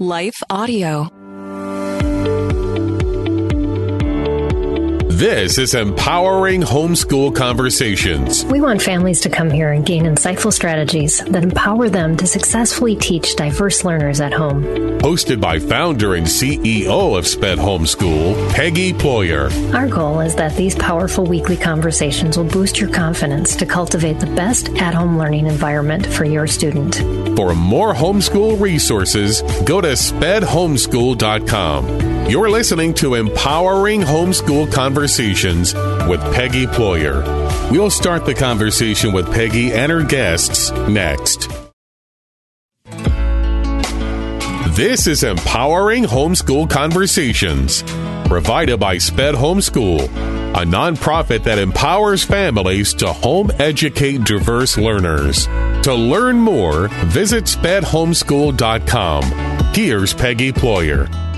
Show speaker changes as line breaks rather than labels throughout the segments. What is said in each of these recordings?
Life Audio.
This is Empowering Homeschool Conversations.
We want families to come here and gain insightful strategies that empower them to successfully teach diverse learners at home.
Hosted by founder and CEO of SPED Homeschool, Peggy Ployer.
Our goal is that these powerful weekly conversations will boost your confidence to cultivate the best at home learning environment for your student.
For more homeschool resources, go to spedhomeschool.com. You're listening to Empowering Homeschool Conversations with Peggy Ployer. We'll start the conversation with Peggy and her guests next. This is Empowering Homeschool Conversations, provided by SPED Homeschool, a nonprofit that empowers families to home educate diverse learners. To learn more, visit spedhomeschool.com. Here's Peggy Ployer.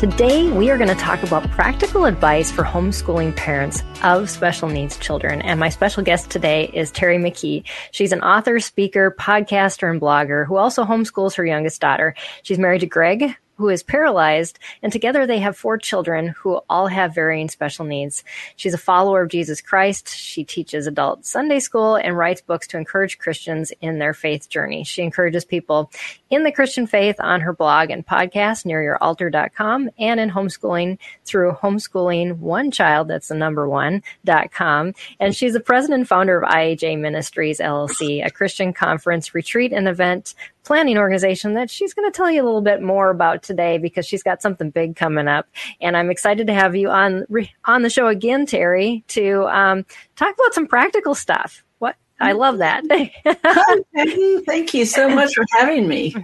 Today, we are going to talk about practical advice for homeschooling parents of special needs children. And my special guest today is Terrie McKee. She's an author, speaker, podcaster, and blogger who also homeschools her youngest daughter. She's married to Greg, who is paralyzed, and together they have four children who all have varying special needs. She's a follower of Jesus Christ. She teaches adult Sunday school and writes books to encourage Christians in their faith journey. She encourages people in the Christian faith on her blog and podcast, nearyouraltar.com, and in homeschooling through homeschooling one child, that's the number one, dot com. And she's the president and founder of IAJ Ministries LLC, a Christian conference, retreat, and event planning organization that she's going to tell you a little bit more about today because she's got something big coming up. And I'm excited to have you on on the show again, Terrie, to um, talk about some practical stuff. What I love that.
Thank you so much for having me.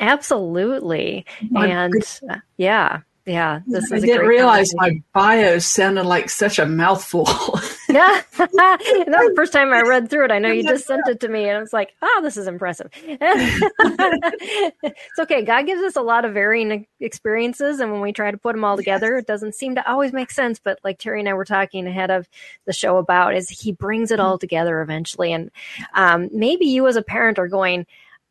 Absolutely, and uh, yeah, yeah,
this I didn't realize my bio sounded like such a mouthful.
yeah, that was the first time I read through it. I know you just sent it to me, and I was like, "Oh, this is impressive." it's okay. God gives us a lot of varying experiences, and when we try to put them all together, yes. it doesn't seem to always make sense. But like Terrie and I were talking ahead of the show about, is He brings it all together eventually. And um, maybe you as a parent are going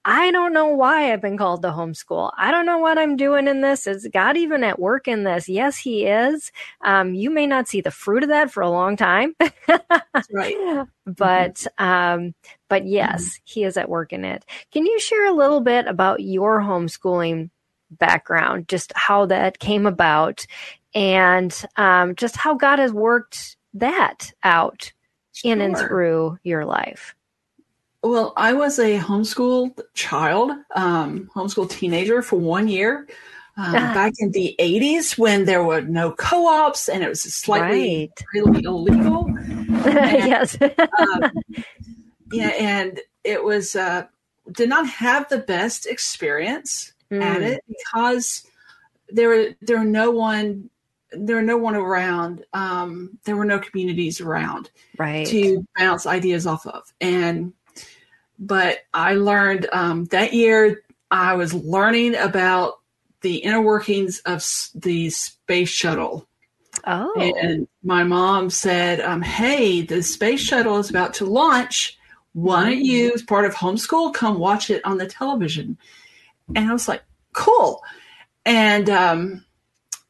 I don't know why I've been called to homeschool. I don't know what I'm doing in this. Is God even at work in this? Yes, He is. Um, you may not see the fruit of that for a long time,
right?
But mm-hmm. um, but yes, mm-hmm. He is at work in it. Can you share a little bit about your homeschooling background, just how that came about, and um, just how God has worked that out sure. in and through your life?
Well, I was a homeschooled child, um, homeschool teenager for one year. Um, back in the 80s when there were no co-ops and it was slightly right. really illegal.
And, yes. um,
yeah, and it was uh, did not have the best experience mm. at it because there were there were no one there were no one around. Um, there were no communities around
right.
to bounce ideas off of, and but I learned um, that year I was learning about the inner workings of the space shuttle.
Oh.
And my mom said, um, Hey, the space shuttle is about to launch. Why don't you, as part of homeschool, come watch it on the television? And I was like, Cool. And um,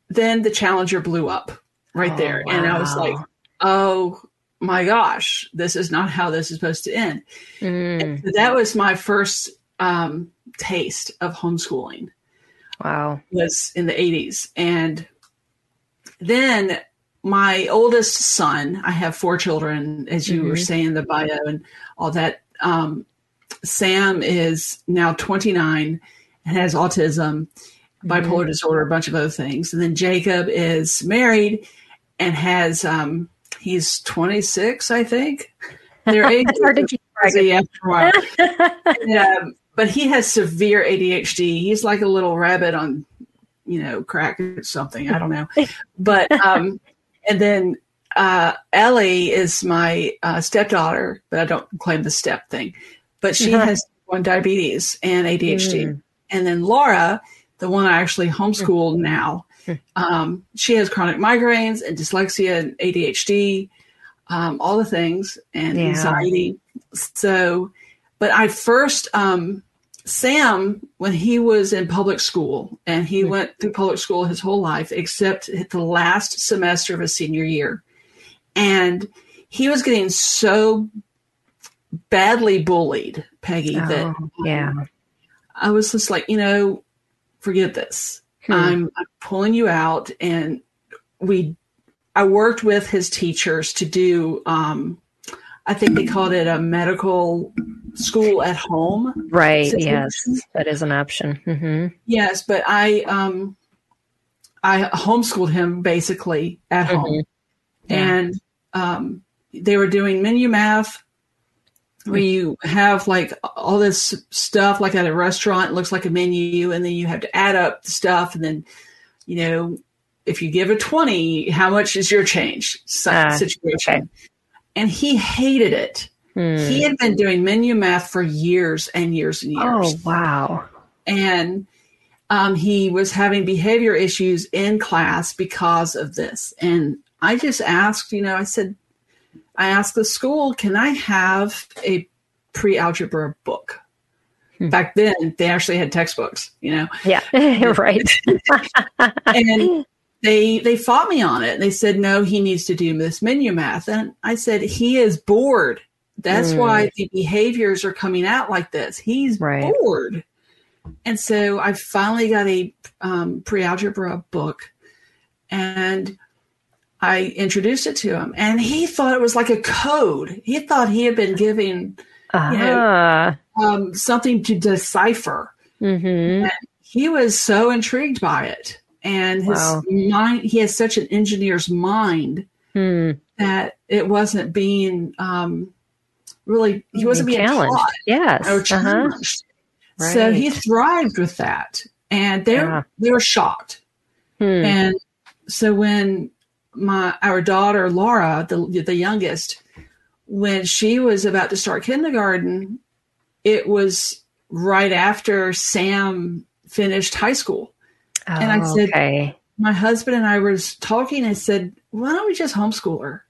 then the Challenger blew up right oh, there. Wow. And I was like, Oh my gosh, this is not how this is supposed to end. Mm. So that was my first um, taste of homeschooling.
Wow.
Was in the 80s. And then my oldest son, I have four children, as you mm-hmm. were saying, the bio and all that. Um, Sam is now 29 and has autism, mm-hmm. bipolar disorder, a bunch of other things. And then Jacob is married and has um, he's 26, I think. Their age to keep after a while. um, but he has severe ADHD. He's like a little rabbit on, you know, crack or something. I don't know. But um, and then uh, Ellie is my uh, stepdaughter, but I don't claim the step thing. But she uh-huh. has one diabetes and ADHD. Mm. And then Laura, the one I actually homeschool mm. Um, she has chronic migraines and dyslexia and ADHD, um, all the things, and yeah. anxiety. So, but I first um, Sam, when he was in public school, and he mm-hmm. went through public school his whole life, except the last semester of his senior year, and he was getting so badly bullied, Peggy, oh, that
yeah,
I was just like, you know, forget this. Hmm. I'm, I'm pulling you out, and we. I worked with his teachers to do. Um, I think they called it a medical school at home.
Right. Situation. Yes, that is an option. Mm-hmm.
Yes, but I um, I homeschooled him basically at mm-hmm. home, yeah. and um, they were doing menu math you have like all this stuff like at a restaurant it looks like a menu and then you have to add up the stuff and then you know if you give a 20 how much is your change uh, situation okay. and he hated it. Hmm. he had been doing menu math for years and years and years.
oh wow.
And um, he was having behavior issues in class because of this. And i just asked you know i said I asked the school, can I have a pre algebra book? Hmm. Back then, they actually had textbooks, you know?
Yeah, right.
and they they fought me on it. They said, no, he needs to do this menu math. And I said, he is bored. That's mm. why the behaviors are coming out like this. He's right. bored. And so I finally got a um, pre algebra book. And I introduced it to him, and he thought it was like a code. He thought he had been giving uh-huh. you know, uh-huh. um, something to decipher. Mm-hmm. he was so intrigued by it, and his wow. mind. He has such an engineer's mind hmm. that it wasn't being um, really. He wasn't being challenged. Taught
yes,
or uh-huh. challenged. Uh-huh. Right. So he thrived with that, and they yeah. they were shocked. Hmm. And so when my our daughter Laura, the the youngest, when she was about to start kindergarten, it was right after Sam finished high school.
Oh, and I said, okay.
my husband and I was talking and said, why don't we just homeschool her?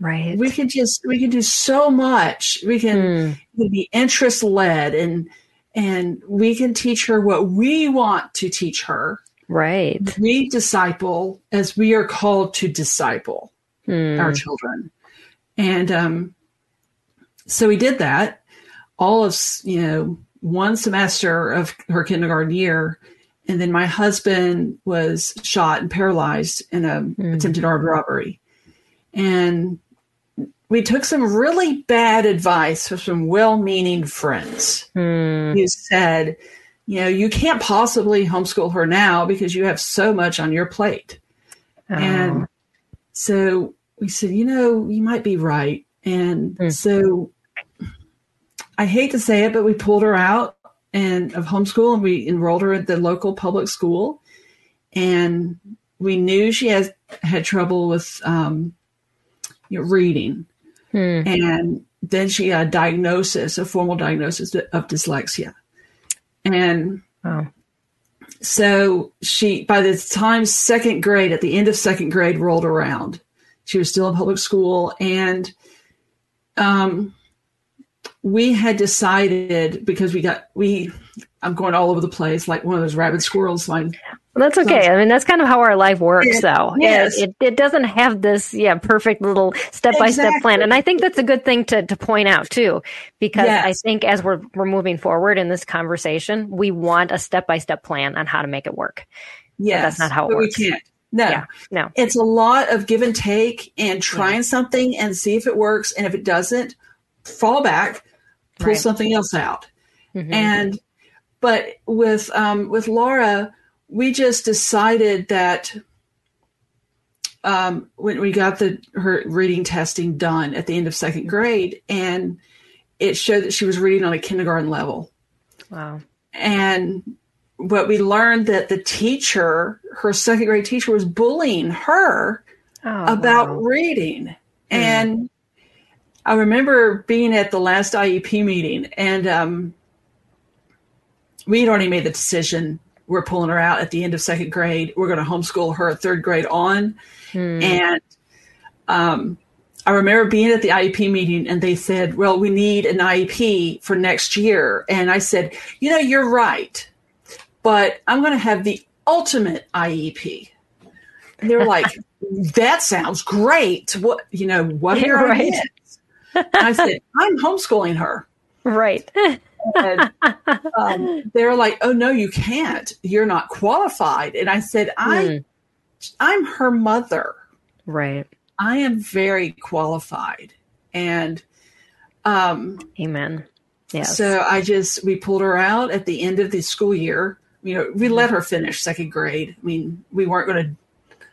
Right.
We can just, we can do so much. We can, hmm. be interest led and, and we can teach her what we want to teach her.
Right.
We disciple as we are called to disciple hmm. our children. And um, so we did that all of, you know, one semester of her kindergarten year. And then my husband was shot and paralyzed in an hmm. attempted armed robbery. And we took some really bad advice from some well meaning friends hmm. who said, you know, you can't possibly homeschool her now because you have so much on your plate. Oh. And so we said, you know, you might be right. And mm. so I hate to say it, but we pulled her out and of homeschool and we enrolled her at the local public school. And we knew she has had trouble with um, you know, reading. Hmm. And then she got a diagnosis, a formal diagnosis of dyslexia. And oh. so she, by the time second grade, at the end of second grade rolled around, she was still in public school. And um, we had decided because we got, we, I'm going all over the place like one of those rabid squirrels. Like
that's okay. I mean, that's kind of how our life works, though. Yes. It, it, it, doesn't have this, yeah, perfect little step by step plan. And I think that's a good thing to, to point out, too, because yes. I think as we're, we're moving forward in this conversation, we want a step by step plan on how to make it work.
Yeah.
That's not how it works.
We can't. No, yeah, no. It's a lot of give and take and trying yeah. something and see if it works. And if it doesn't, fall back, pull right. something else out. Mm-hmm. And, but with, um, with Laura, we just decided that um, when we got the her reading testing done at the end of second grade, and it showed that she was reading on a kindergarten level.
Wow!
And but we learned that the teacher, her second grade teacher, was bullying her oh, about wow. reading, mm. and I remember being at the last IEP meeting, and um, we had already made the decision we're pulling her out at the end of second grade. We're going to homeschool her third grade on. Hmm. And um, I remember being at the IEP meeting and they said, well, we need an IEP for next year. And I said, you know, you're right, but I'm going to have the ultimate IEP. And they were like, that sounds great. What, you know, what are your
Right.
ideas? And I said, I'm homeschooling her.
Right.
And um, they're like, oh, no, you can't. You're not qualified. And I said, I,
Mm.
I'm her mother.
right.
I am very qualified. And um,
Amen. Yes.
so I just, we pulled her out at the end of the school year. You know, we let her finish second grade. I mean, we weren't going to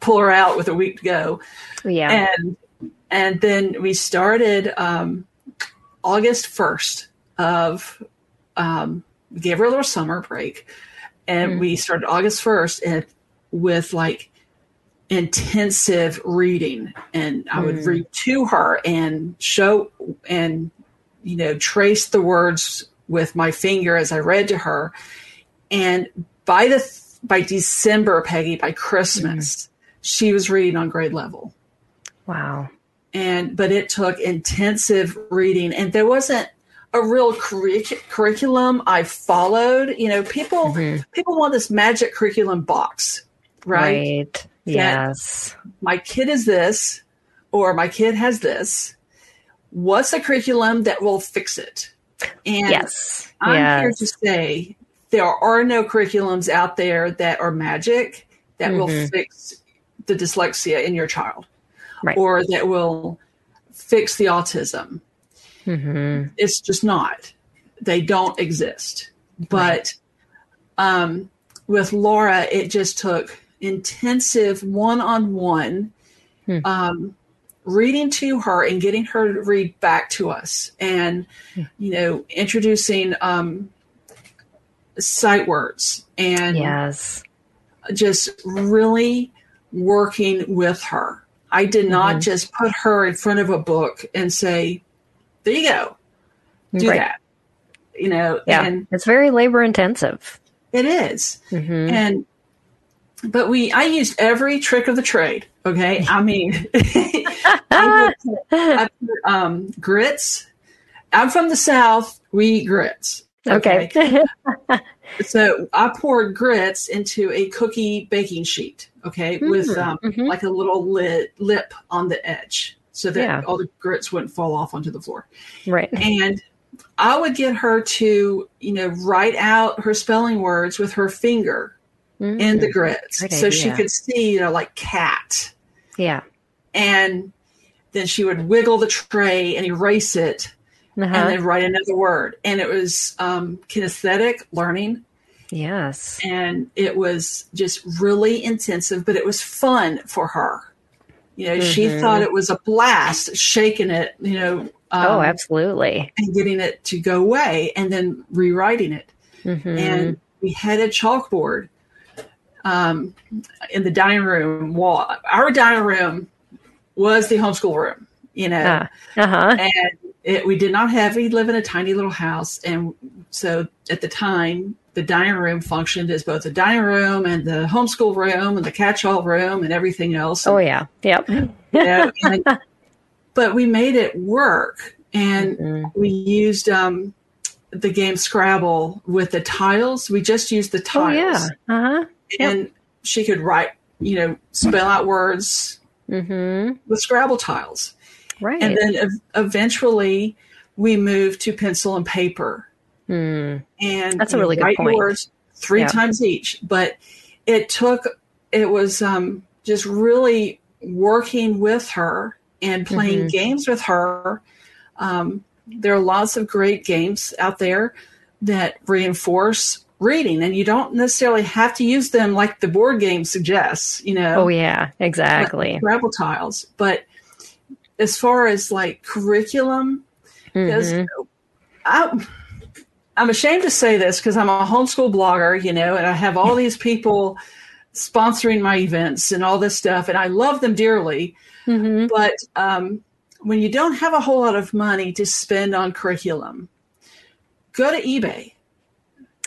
pull her out with a week to go.
yeah.
And, and then we started um, August 1st of, um, gave her a little summer break. And
Mm.
we started August 1st and with like intensive reading and I would
Mm.
read to her and show and you know trace the words with my finger as I read to her and by the by December Peggy by Christmas she was reading on grade level
wow.
and but it took intensive reading and there wasn't a real curric- curriculum I followed you know people
Mhm.
people want this magic curriculum box right?
Right. Yes.
my kid is this or my kid has this what's the curriculum that will fix it and
Yes.
i'm
yes.
here to say there are no curriculums out there that are magic that will
Mhm.
fix the dyslexia in your child
Right.
or that will fix the autism
hmm
it's just not they don't exist but um, with laura it just took intensive one-on-one
Hmm.
um, reading to her and getting her to read back to us and you know introducing um, sight words and
Yes.
just really working with her i did not
Mhm.
just put her in front of a book and say there you go. Do
Right.
that. You know
Yeah.
and
it's very labor intensive.
it is.
Hmm
and but we i used every trick of the trade okay? I mean I put, I put, um, grits. I'm from the south. We eat grits
Okay.
so i poured grits into a cookie baking sheet okay? With
Mm,
um,
mhm.
like a little lid, lip on the edge so that
Yeah.
all the grits wouldn't fall off onto the floor
right.
and I would get her to, you know, write out her spelling words with her finger in the grits,
Good
so she could see, you know, like cat,
Yeah.
and then she would wiggle the tray and erase it,
Uh-huh.
and then write another word, and it was um, kinesthetic learning,
yes.
and it was just really intensive, but it was fun for her. You know, she
Mhm.
thought it was a blast, shaking it, you know.
oh,
um,
absolutely.
and getting it to go away and then rewriting it.
hmm
And we had a chalkboard um, in the dining room wall. Our dining room was the homeschool room, you know,
uh huh.
and it, we did not have, we live in a tiny little house. And so at the time, the dining room functioned as both the dining room and the homeschool room and the catch-all room and everything else.
Oh yeah. Yep.
you know, and- but we made it work and
Mhm.
we used um, the game Scrabble with the tiles. We just used the
Oh
tiles,
yeah. Uh huh.
and she could write, you know, spell out words
hmm
with Scrabble tiles.
Right.
And then ev- eventually, we moved to pencil and paper,
Mm.
and
That's a really good point.
words three
Yeah.
times each. But it took it was um, just really working with her and playing
Mhm.
games with her. Um, there are lots of great games out there that reinforce reading, and you don't necessarily have to use them like the board game suggests. You know,
Oh yeah. Exactly.
Scrabble tiles. But as far as like curriculum, because
Mhm.
I'm, I'm ashamed to say this because I'm a homeschool blogger, you know, and I have all these people sponsoring my events and all this stuff, and I love them dearly.
Mhm.
But um, when you don't have a whole lot of money to spend on curriculum, go to eBay.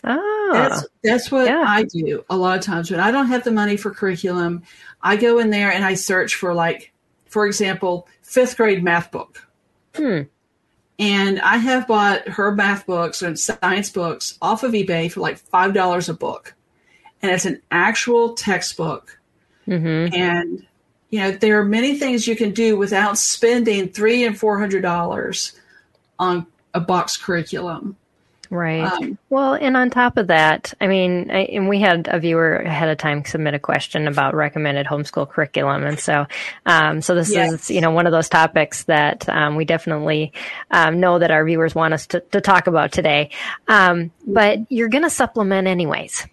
Ah.
That's that's what
yeah.
I do a lot of times when I don't have the money for curriculum. I go in there and I search for like for example, fifth grade math book.
Hmm.
And I have bought her math books and science books off of eBay for like $5 a book. And it's an actual textbook.
Mm-hmm.
And, you know, there are many things you can do without spending three and $400 on a box curriculum.
Right.
Um,
well, and on top of that, I mean, I, and we had a viewer ahead of time submit a question about recommended homeschool curriculum, and so, um, so this
Yes.
is you know one of those topics that um, we definitely um, know that our viewers want us to, to talk about today. Um, but you're going to supplement anyways.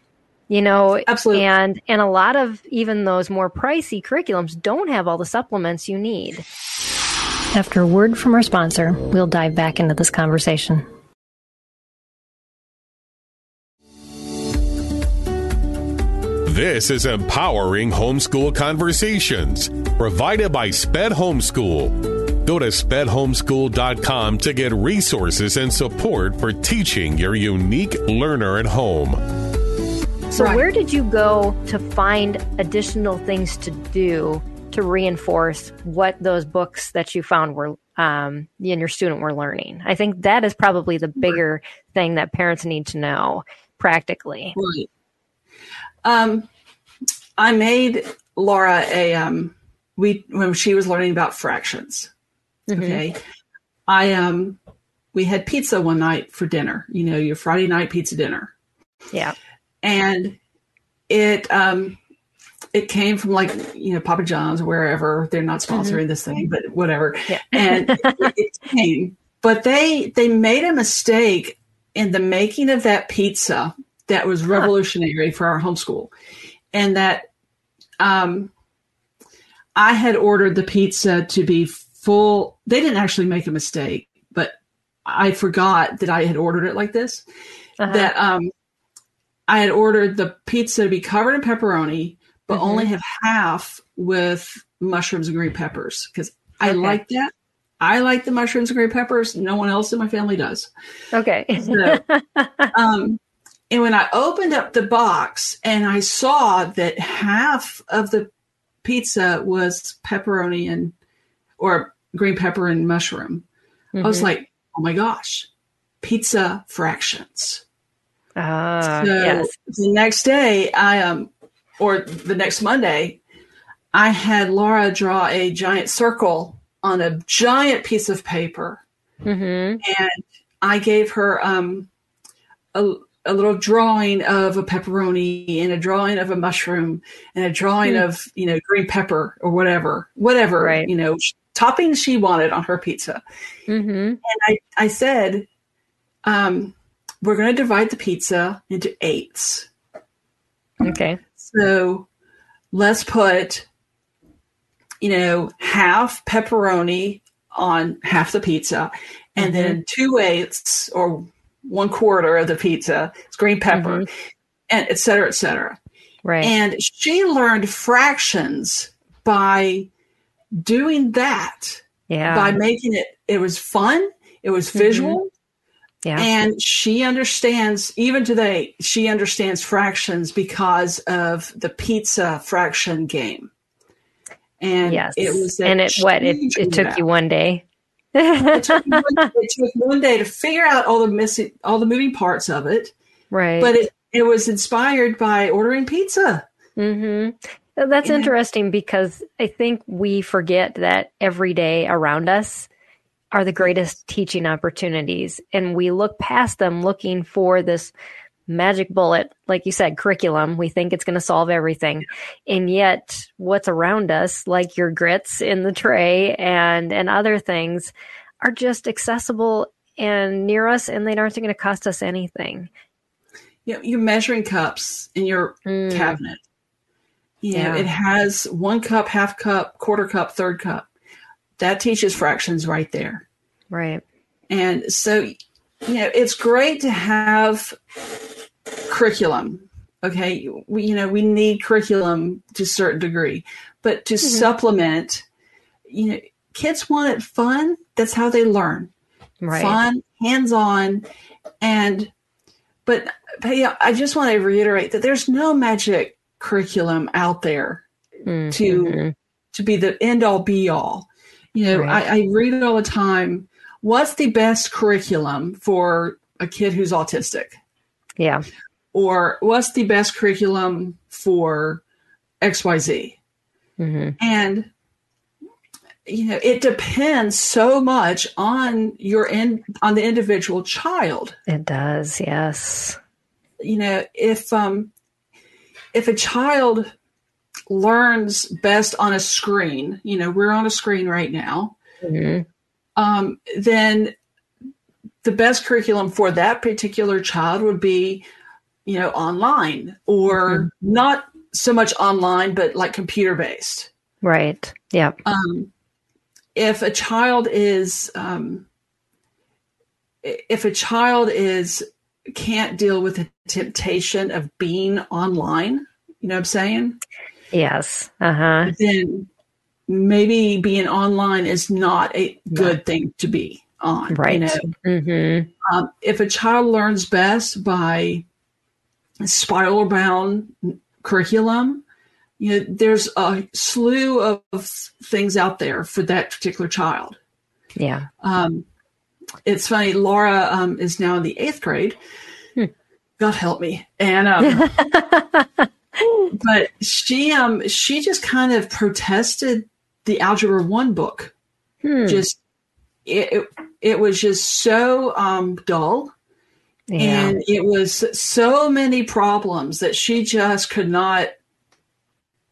You know,
Absolutely.
and and a lot of even those more pricey curriculums don't have all the supplements you need. After a word from our sponsor, we'll dive back into this conversation.
This is Empowering Homeschool Conversations, provided by SPED Homeschool. Go to spedhomeschool.com to get resources and support for teaching your unique learner at home.
So,
Right.
where did you go to find additional things to do to reinforce what those books that you found were um, you and your student were learning? I think that is probably the bigger thing that parents need to know practically.
Right. Um, I made Laura a um, we when she was learning about fractions.
Mhm.
Okay, I um, we had pizza one night for dinner. You know, your Friday night pizza dinner,
Yeah.
and it um, it came from like you know Papa John's or wherever. They're not sponsoring this thing, but whatever.
Yeah.
And it, it came, but they they made a mistake in the making of that pizza that was revolutionary for our homeschool, and that um, I had ordered the pizza to be full. They didn't actually make a mistake, but I forgot that I had ordered it like this.
Uh-huh.
That um, I had ordered the pizza to be covered in pepperoni, but
Mhm.
only have half with mushrooms and green peppers because I
Okay.
like that. I like the mushrooms and green peppers. No one else in my family does.
okay.
So, um, and when I opened up the box and I saw that half of the pizza was pepperoni and or green pepper and mushroom, I was
Mhm.
like, "Oh my gosh, pizza fractions!"
Ah,
so
yes.
the next day, I um, or the next Monday, I had Laura draw a giant circle on a giant piece of paper
hmm
and I gave her um, a, a little drawing of a pepperoni and a drawing of a mushroom and a drawing
Hmm.
of you know green pepper or whatever, whatever
Right.
you know toppings she wanted on her pizza.
hmm
And I I said, um, we're going to divide the pizza into eighths.
Okay.
So let's put, you know, half pepperoni on half the pizza, and then two eighths or one quarter of the pizza It's green pepper, mm-hmm. and et cetera, et cetera.
Right.
And she learned fractions by doing that,
yeah.
by making it, it was fun, it was mm-hmm. visual.
yeah.
And she understands, even today, she understands fractions because of the pizza fraction game. And
yes.
it was
and it what it, it took
out.
you one day.
It took, it took one day to figure out all the missing, all the moving parts of it.
right.
But it, it was inspired by ordering pizza.
hmm That's
Yeah.
interesting because I think we forget that every day around us are the greatest teaching opportunities. And we look past them looking for this magic bullet, like you said, curriculum. We think it's going to solve everything. And yet, what's around us, like your grits in the tray and, and other things, are just accessible and near us, and they aren't going to cost us anything.
You know, your measuring cups in your
Mm.
cabinet. You know,
Yeah.
it has one cup, half cup, quarter cup, third cup. That teaches fractions right there.
Right.
And so, you know, it's great to have curriculum. Okay. We, you know, we need curriculum to a certain degree, but to supplement, you know, kids want it fun. That's how they learn.
Right.
Fun, hands on. And, but, but yeah, I just want to reiterate that there's no magic curriculum out there to
Mhm.
to be the end all be all. You know,
Right.
I, I read it all the time. What's the best curriculum for a kid who's autistic?
Yeah.
Or what's the best curriculum for XYZ?
hmm
And you know, it depends so much on your in, on the individual child.
It does. Yes.
you know if um if a child learns best on a screen you know we're on a screen right now
hmm
um then the best curriculum for that particular child would be you know online or not so much online but like computer based
Right. Yeah.
um, if a child is um, if a child is can't deal with the temptation of being online you know what i'm saying
Yes. Uh huh.
then maybe being online is not a good thing to be on
Right.
you know
hmm
um, if a child learns best by spiral bound curriculum, you know, there's a slew of things out there for that particular child.
Yeah.
Um, it's funny, Laura um, is now in the eighth grade.
Hmm.
God help me. And um, but she um she just kind of protested the algebra one book.
Hmm.
Just it, it it was just so um dull
Yeah.
and it was so many problems that she just could not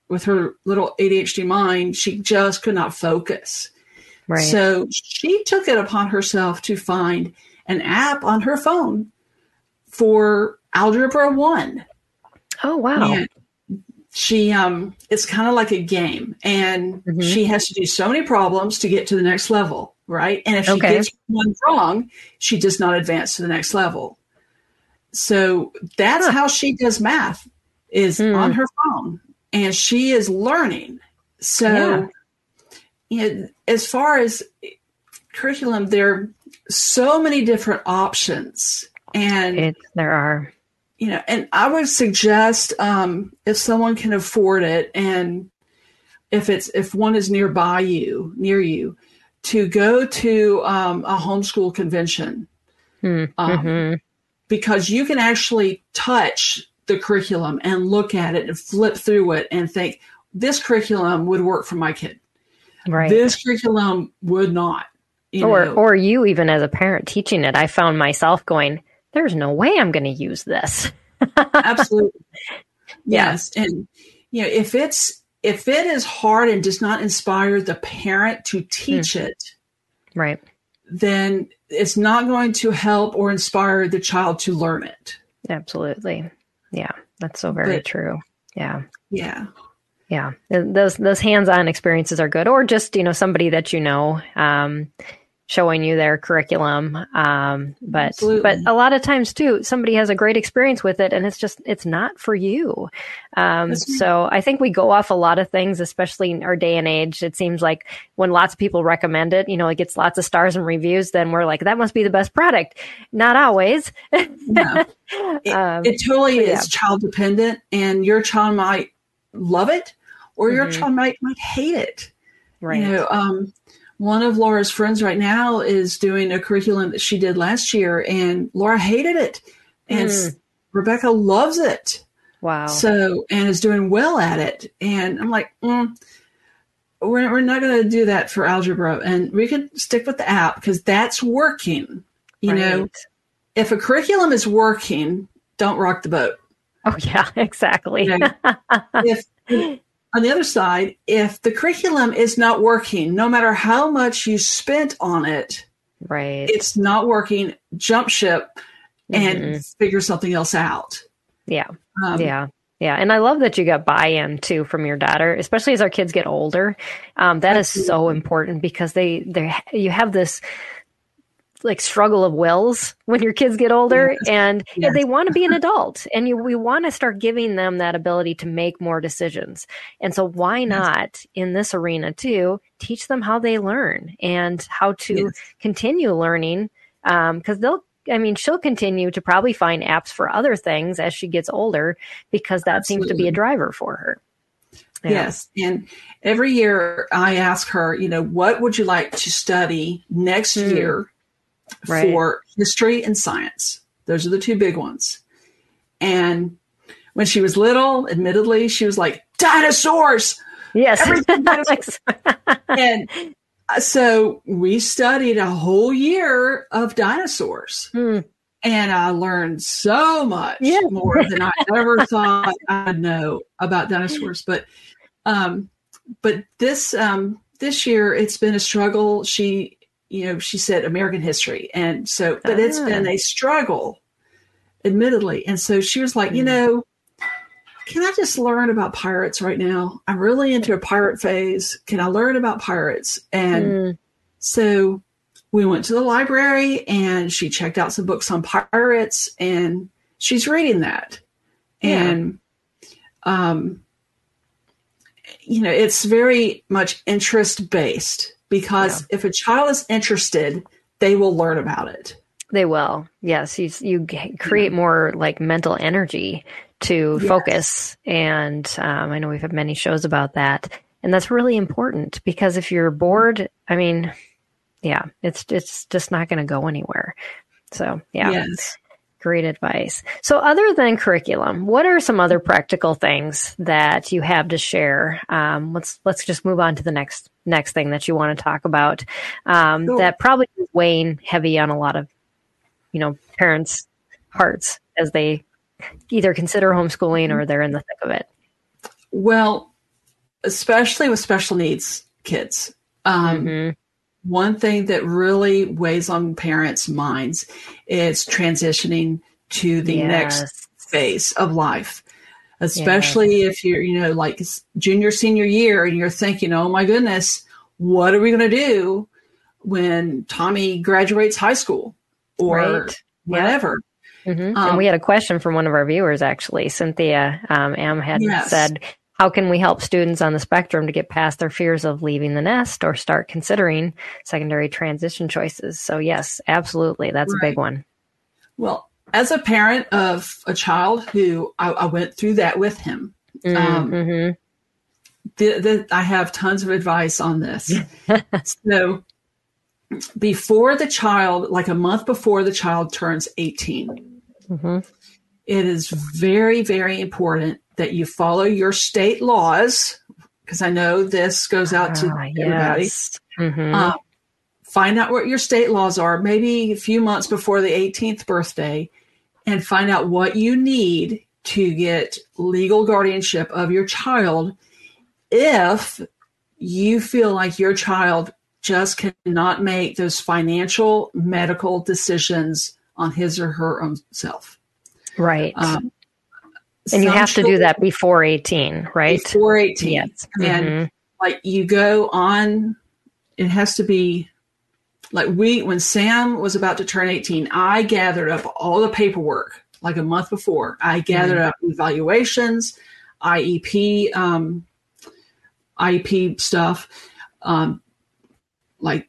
with her little ADHD mind she just could not focus
right.
so she took it upon herself to find an app on her phone for algebra 1
oh wow.
and she um it's kind of like a game and
Mhm.
she has to do so many problems to get to the next level right and if she
Okay.
gets one wrong she does not advance to the next level so that's
Huh.
how she does math is
Hmm.
on her phone and she is learning so
Yeah.
you know, as far as curriculum there are so many different options and
It, there are.
you know, and I would suggest um, if someone can afford it, and if it's if one is nearby you, near you, to go to um, a homeschool convention
Hmm.
um,
Mhm.
because you can actually touch the curriculum and look at it and flip through it and think this curriculum would work for my kid.
Right.
This curriculum would not. You
or
know,
or you even as a parent teaching it, I found myself going, "There's no way I'm going to use this."
absolutely
Yeah.
yes and you know if it's if it is hard and does not inspire the parent to teach
Hmm.
it
Right.
then it's not going to help or inspire the child to learn it
Absolutely. Yeah. That's so very
But-
true. Yeah.
yeah
Yeah. Those those hands-on experiences are good or just, you know, somebody that you know um showing you their curriculum um but
Absolutely.
but a lot of times too somebody has a great experience with it and it's just it's not for you um so i think we go off a lot of things especially in our day and age it seems like when lots of people recommend it you know it gets lots of stars and reviews then we're like that must be the best product not always
no. it,
Um,
it totally
yeah.
is child dependent and your child might love it or your
Mhm.
child might might hate it
right
You know, um, one of Laura's friends right now is doing a curriculum that she did last year, and Laura hated it, and s- Rebecca loves it.
wow
So and is doing well at it, and I'm like, mm, we're we're not going to do that for algebra, and we can stick with the app because that's working. You know, if a curriculum is working, don't rock the boat.
oh yeah exactly
Yeah. if on the other side, if the curriculum is not working, no matter how much you spent on it,
right.
it's not working, jump ship and
Mhm.
figure something else out.
yeah.
Um,
yeah. Yeah. And i love that you got buy-in too from your daughter especially as our kids get older. Um, that is so important because they they you have this like struggle of wills when your kids get older
Yes.
and
Yes.
they want to be an adult and you we want to start giving them that ability to make more decisions and so why not in this arena too teach them how they learn and how to
Yes.
continue learning because they'll I mean, she'll continue to probably find apps for other things as she gets older because that seems to be a driver for her.
Yeah. Yes. And every year I ask her, you know, what would you like to study next mm. year right. for history and science? Those are the two big ones. And when she was little, admittedly, she was like, dinosaurs.
Yes.
and so we studied a whole year of dinosaurs. Hmm. And I learned so much yeah. more than I ever thought I'd know about dinosaurs. But um, but this um, this year it's been a struggle. She you know she said American history, and so but it's been ah. a struggle, admittedly. And so she was like, mm. you know, can I just learn about pirates right now? I'm really into a pirate phase. Can I learn about pirates? And mm. so we went to the library and she checked out some books on pirates and she's reading that. Yeah. And, um, you know, it's very much interest based because yeah. if a child is interested, they will learn about it.
They will. Yes. You, you create more like mental energy to yes. focus. And um, I know we've had many shows about that. And that's really important because if you're bored, I mean, yeah, it's it's just not going to go anywhere. So yeah, yes. Great advice. So other than curriculum, what are some other practical things that you have to share? Um, let's let's just move on to the next next thing that you want to talk about. Um. That probably is weighing heavy on a lot of you know parents' hearts as they either consider homeschooling or they're in the thick of it?
Well, especially with special needs kids. Um, mm-hmm. One thing that really weighs on parents' minds is transitioning to the yes. next phase of life, especially yes. if you're, you know, like junior, senior year and you're thinking, oh my goodness, what are we going to do when Tommy graduates high school or right. whatever?
Mm-hmm. Um, and we had a question from one of our viewers, actually. Cynthia um, M had yes. said, How can we help students on the spectrum to get past their fears of leaving the nest or start considering secondary transition choices? So, yes, absolutely. That's right. a big one.
Well, as a parent of a child who I, I went through that with him, mm, um, mm-hmm. the, the, I have tons of advice on this. so, before the child, like a month before the child turns 18, Mm-hmm. It is very, very important that you follow your state laws because I know this goes out to ah, everybody. Yes. Mm-hmm. Uh, find out what your state laws are, maybe a few months before the 18th birthday, and find out what you need to get legal guardianship of your child if you feel like your child just cannot make those financial medical decisions on his or her own self.
Right. Um, and you have to do that before 18, right?
Before 18. Yes. And mm-hmm. like you go on, it has to be like we, when Sam was about to turn 18, I gathered up all the paperwork like a month before. I gathered mm-hmm. up evaluations, IEP, um, IEP stuff, um, like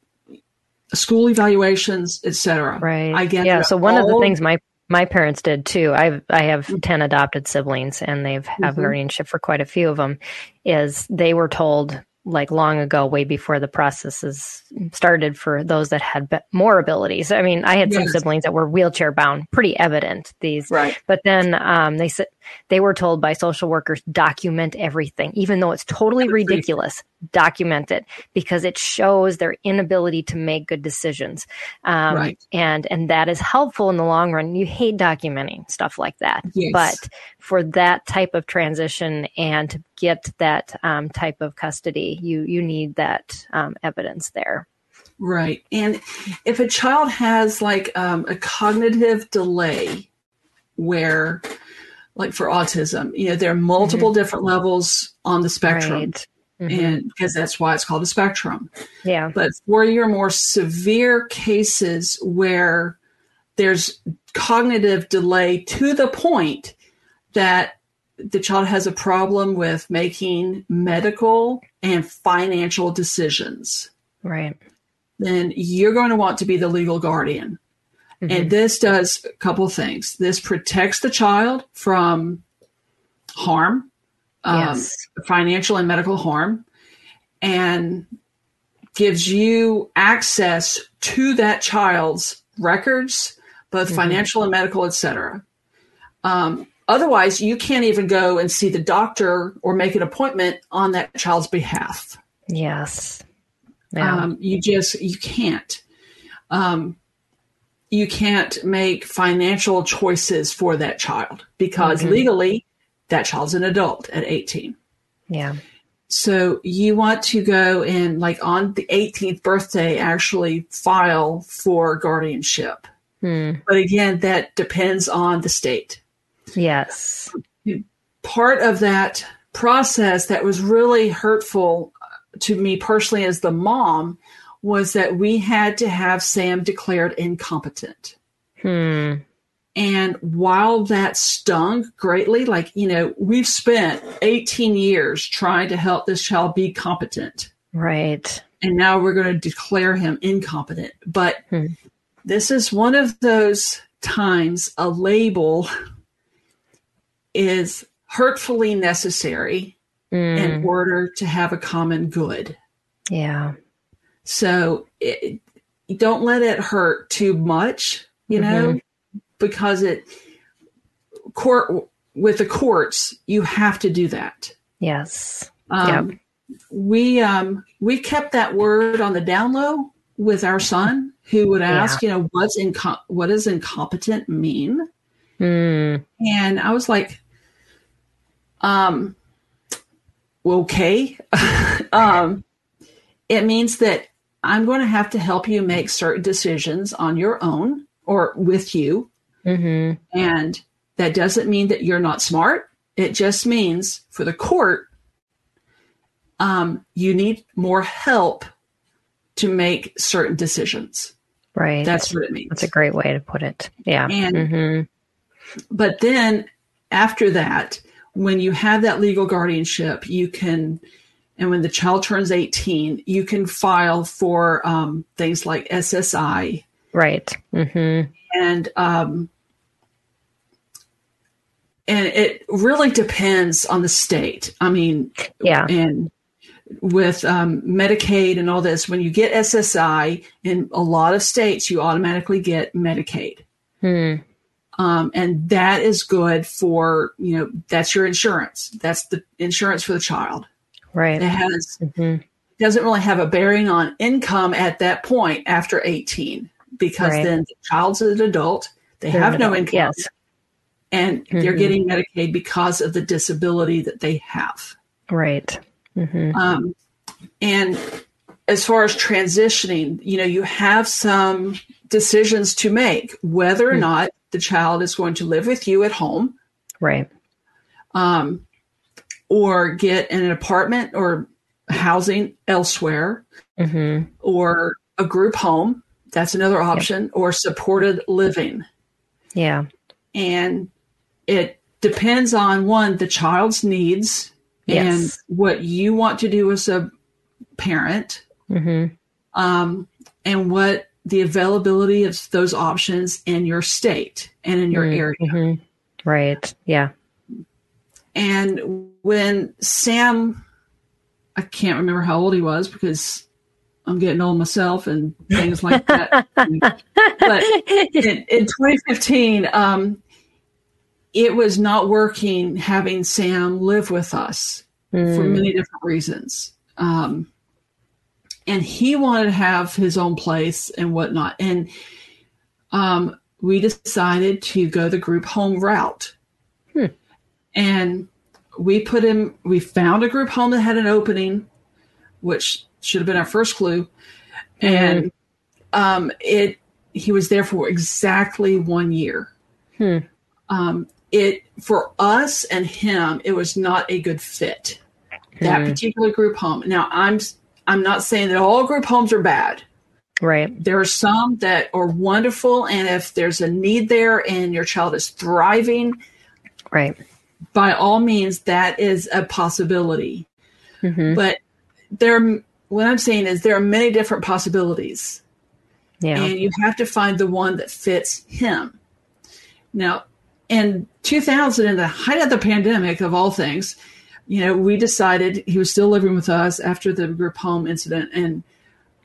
school evaluations, etc.
Right. I get yeah. So one of the things my my parents did too. I I have mm-hmm. ten adopted siblings, and they've have mm-hmm. guardianship for quite a few of them. Is they were told like long ago, way before the processes started for those that had more abilities. I mean, I had yes. some siblings that were wheelchair bound, pretty evident these.
Right.
But then um, they said they were told by social workers document everything, even though it's totally ridiculous. Document it because it shows their inability to make good decisions, um, right. and and that is helpful in the long run. You hate documenting stuff like that, yes. but for that type of transition and to get that um, type of custody, you you need that um, evidence there.
Right, and if a child has like um, a cognitive delay, where like for autism. You know, there are multiple mm-hmm. different levels on the spectrum. Right. Mm-hmm. And because that's why it's called a spectrum.
Yeah.
But for your more severe cases where there's cognitive delay to the point that the child has a problem with making medical and financial decisions.
Right.
Then you're going to want to be the legal guardian. Mm-hmm. And this does a couple things. This protects the child from harm um,
Yes.
financial and medical harm, and gives you access to that child's records, both
Mhm.
financial and medical, et cetera. Um, otherwise, you can't even go and see the doctor or make an appointment on that child's behalf.
Yes. Yeah.
Um, you just you can't. Um, you can't make financial choices for that child because
Mhm.
legally that child's an adult at 18.
yeah.
So you want to go and like on the 18th birthday actually file for guardianship.
Hmm.
But again, that depends on the state.
Yes.
Part of that process that was really hurtful to me personally as the mom was that we had to have Sam declared incompetent.
Hmm.
And while that stung greatly, like, you know, we've spent 18 years trying to help this child be competent.
Right.
And now we're going to declare him incompetent. But
Hmm.
this is one of those times a label is hurtfully necessary
Mm.
in order to have a common good.
Yeah.
So it, don't let it hurt too much, you know, because it court with the courts you have to do that.
Yes.
Um, We um, we kept that word on the down low with our son, who would ask, you know, what's inco- what does incompetent mean?
Hmm.
And I was like, um, okay. um, it means that I'm going to have to help you make certain decisions on your own or with you.
hmm
And that doesn't mean that you're not smart. It just means for the court, um, you need more help to make certain decisions.
Right.
That's what it means.
That's a great way to put it. Yeah.
And-
hmm
but then after that, when you have that legal guardianship, you can, and when the child turns 18, you can file for um, things like SSI
Right. hmm
and um, and it really depends on the state. I mean,
Yeah.
and with um, Medicaid and all this, when you get SSI in a lot of states, you automatically get Medicaid.
Hmm.
Um, and that is good for you know that's your insurance. That's the insurance for the child. It
Right.
has
hmm
doesn't really have a bearing on income at that point after 18 because
Right.
then the child's an adult. They
They're
have
an
no income.
yes.
And they're
Mhm.
getting Medicaid because of the disability that they have.
Right. hmm
Um, and as far as transitioning, you know, you have some decisions to make whether or
Hmm.
not the child is going to live with you at home
Right.
um, or get an apartment or housing elsewhere
hmm
or a group home. That's another option, or supported living.
Yeah.
And it depends on one, the child's needs and what you want to do as a parent,
hmm
um, and what the availability of those options in your state and in your area.
hmm Right. Yeah.
And when Sam, I can't remember how old he was because I'm getting old myself and things like that. but in, in 2015, um, it was not working having Sam live with us for
Mm.
many different reasons. Um, and he wanted to have his own place and whatnot. And um, we decided to go the group home route.
Hmm.
And we put him, we found a group home that had an opening, which should have been our first clue. And um, it, he was there for exactly one year.
Hmm.
Um, it for us and him, it was not a good fit. That
Hmm.
particular group home. Now, I'm I'm not saying that all group homes are bad.
Right.
There are some that are wonderful, and if there's a need there and your child is thriving,
Right.
By all means, that is a possibility.
hmm
But there, what I'm saying is there are many different possibilities.
Yeah.
and you have to find the one that fits him. Now, in 2000, in the height of the pandemic, of all things, you know, we decided he was still living with us after the group home incident, and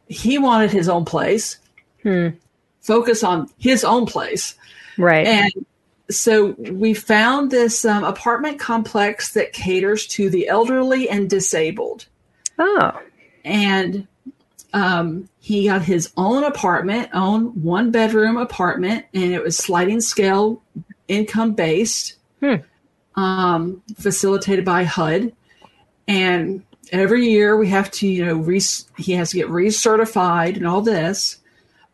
he wanted his own place,
Hmm.
focus on his own place.
Right.
And so we found this um, apartment complex that caters to the elderly and disabled.
oh.
And um, he got his own apartment, own one bedroom apartment, and it was sliding scale income based,
Hmm.
um, facilitated by HUD. And every year we have to, you know, re- he has to get recertified and all this.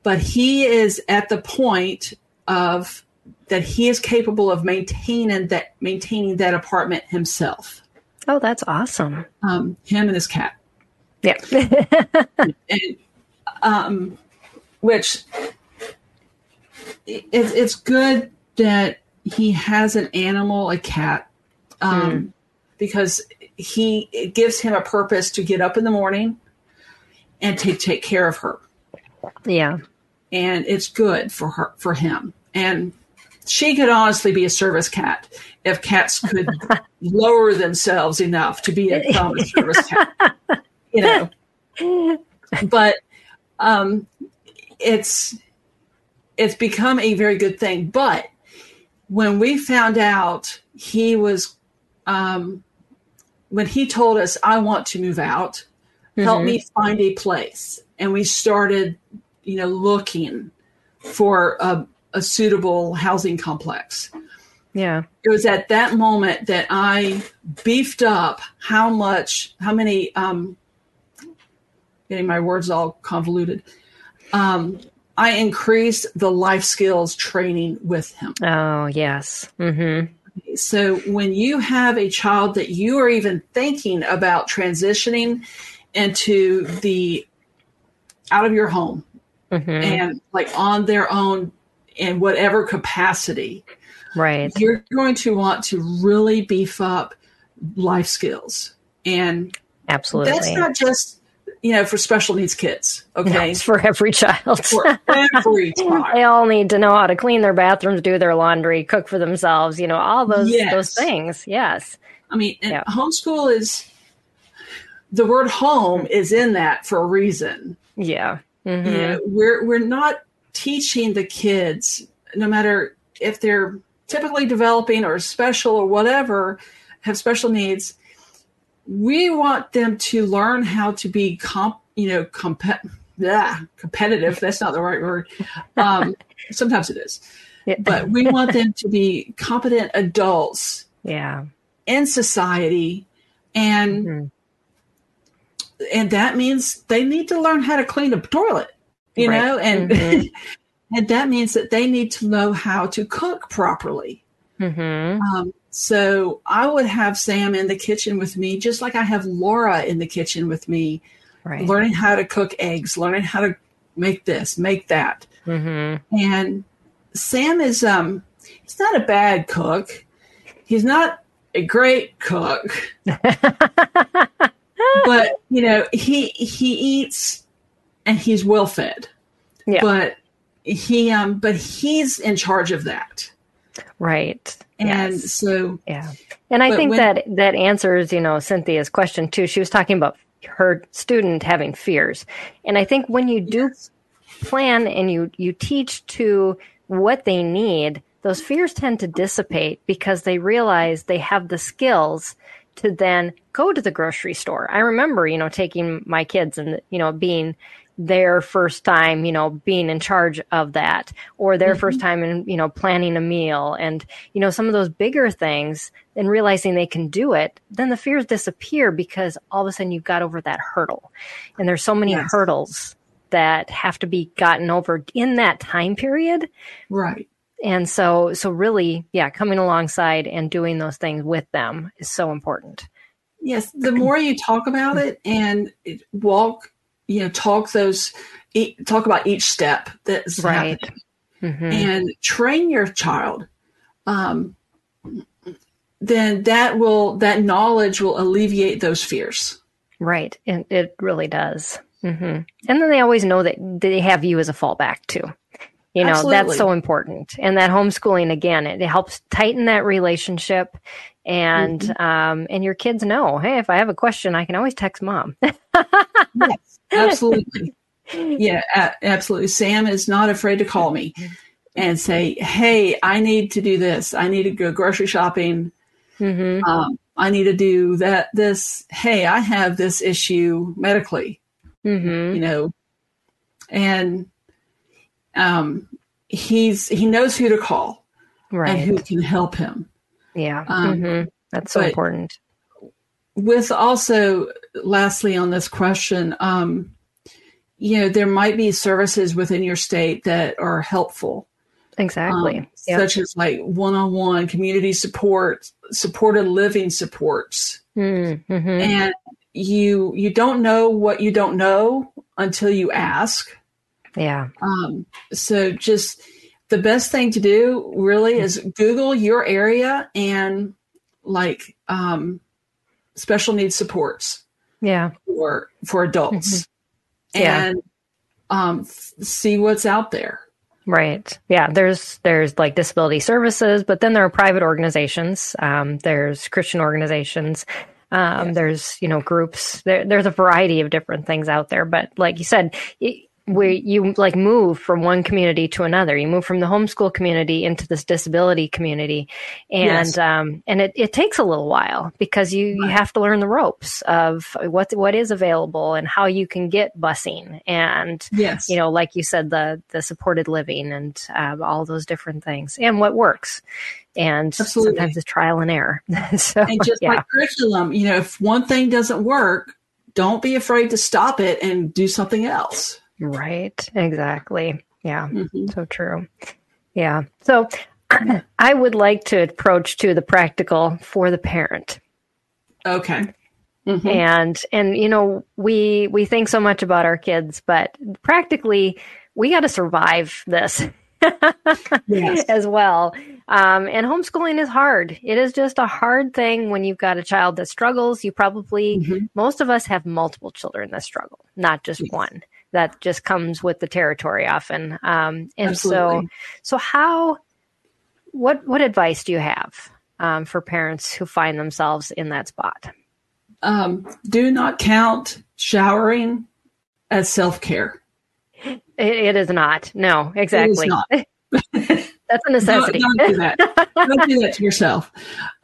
But he is at the point of that he is capable of maintaining that maintaining that apartment himself.
Oh, that's awesome.
Um, him and his cat.
Yeah.
and um, which it, it's good that he has an animal, a cat, um, because he it gives him a purpose to get up in the morning and to take care of her,
yeah.
and it's good for her for him. And she could honestly be a service cat if cats could lower themselves enough to be a common service cat, you know. But um, it's it's become a very good thing. But when we found out he was, um, when he told us, "I want to move out, help
Mhm.
me find a place," and we started, you know, looking for a, a suitable housing complex.
Yeah.
It was at that moment that I beefed up how much, how many, um, getting my words all convoluted. Um, I increased the life skills training with him.
Oh, yes. Mm-hmm.
So when you have a child that you are even thinking about transitioning into the out of your home
Mm-hmm.
and like on their own in whatever capacity,
Right.
you're going to want to really beef up life skills. And
Absolutely.
that's not just, you know, for special needs kids,
No,
okay?
it's for every child.
For every child.
they all need to know how to clean their bathrooms, do their laundry, cook for themselves, you know, all those
Yes.
those things. Yes.
I mean,
Yeah.
homeschool is the word home is in that for a reason.
Yeah.
You
Mhm.
know, we're we're not teaching the kids, no matter if they're typically developing or special or whatever, have special needs. We want them to learn how to be comp, you know, compet, yeah, competitive. That's not the right word. Um, sometimes it is,
Yeah.
but we want them to be competent adults
yeah.
in society, and
Mhm.
and that means they need to learn how to clean a toilet you
Right.
know and
Mhm.
and that means that they need to know how to cook properly
Mhm.
um, so i would have sam in the kitchen with me just like i have laura in the kitchen with me
Right.
learning how to cook eggs learning how to make this make that
Mhm.
and sam is um he's not a bad cook he's not a great cook but you know he he eats and he's well fed
Yeah.
but he um but he's in charge of that
Right.
and
Yes.
so
Yeah. And I think
when-
that that answers, you know, Cynthia's question too. She was talking about her student having fears. And I think when you do plan and you you teach to what they need, those fears tend to dissipate because they realize they have the skills to then go to the grocery store. I remember, you know, taking my kids and you know being their first time, you know, being in charge of that or their first mm-hmm. time in, you know, planning a meal and, you know, some of those bigger things and realizing they can do it, then the fears disappear because all of a sudden you've got over that hurdle. And there's so many
Yes.
hurdles that have to be gotten over in that time period.
right
And so, so really, yeah, coming alongside and doing those things with them is so important.
yes the more you talk about it and walk you know talk those e- talk about each step that's
Right.
happening
hmm
and train your child um then that will that knowledge will alleviate those fears
Right. And it really does. mm-hmm. And then they always know that they have you as a fallback too. You know,
Absolutely.
that's so important. And that homeschooling again, it, it helps tighten that relationship and
Mm-hmm.
um and your kids know, hey, if I have a question, I can always text mom.
yes, absolutely. Yeah, absolutely. Sam is not afraid to call me and say, "Hey, I need to do this. I need to go grocery shopping.
hmm
Um, I need to do that. This. Hey, I have this issue medically.
hmm
You know, and um, he's he knows who to call
Right.
and who can help him.
yeah.
um,
hmm That's so important.
with also lastly on this question um you know there might be services within your state that are helpful
Exactly.
um,
Yep.
such as like one-on-one community support supported living supports
Mm-hmm.
and you you don't know what you don't know until you ask
Yeah.
um, so just the best thing to do really is Google your area and like um, special needs supports
Yeah.
for for adults
Mm-hmm. Yeah.
and um, f- see what's out there.
Right. Yeah. There's there's like disability services, but then there are private organizations. Um, there's Christian organizations. Um,
Yes.
There's you know groups. There, there's a variety of different things out there. But like you said, it, where you like move from one community to another. You move from the homeschool community into this disability community, and
Yes.
um, and it, it takes a little while because you you have to learn the ropes of what what is available and how you can get busing and
Yes,
you know, like you said, the the supported living and um, all those different things, and what works, and
Absolutely.
sometimes it's trial and error. so
and just
yeah,
like curriculum, you know, if one thing doesn't work, don't be afraid to stop it and do something else.
Right, exactly, yeah,
Mhm.
so true, yeah. So I would like to approach to the practical for the parent.
Okay. Mhm.
and and you know we we think so much about our kids but practically we got to survive this
Yes.
as well um, and homeschooling is hard it is just a hard thing when you've got a child that struggles you probably
Mhm.
most of us have multiple children that struggle not just
Yes.
one that just comes with the territory often um, and so
Absolutely.
so how what what advice do you have um, for parents who find themselves in that spot
Um, do not count showering as self care.
It, it is not. No, exactly.
not.
That's a necessity.
Don't, don't do that. don't do that to yourself.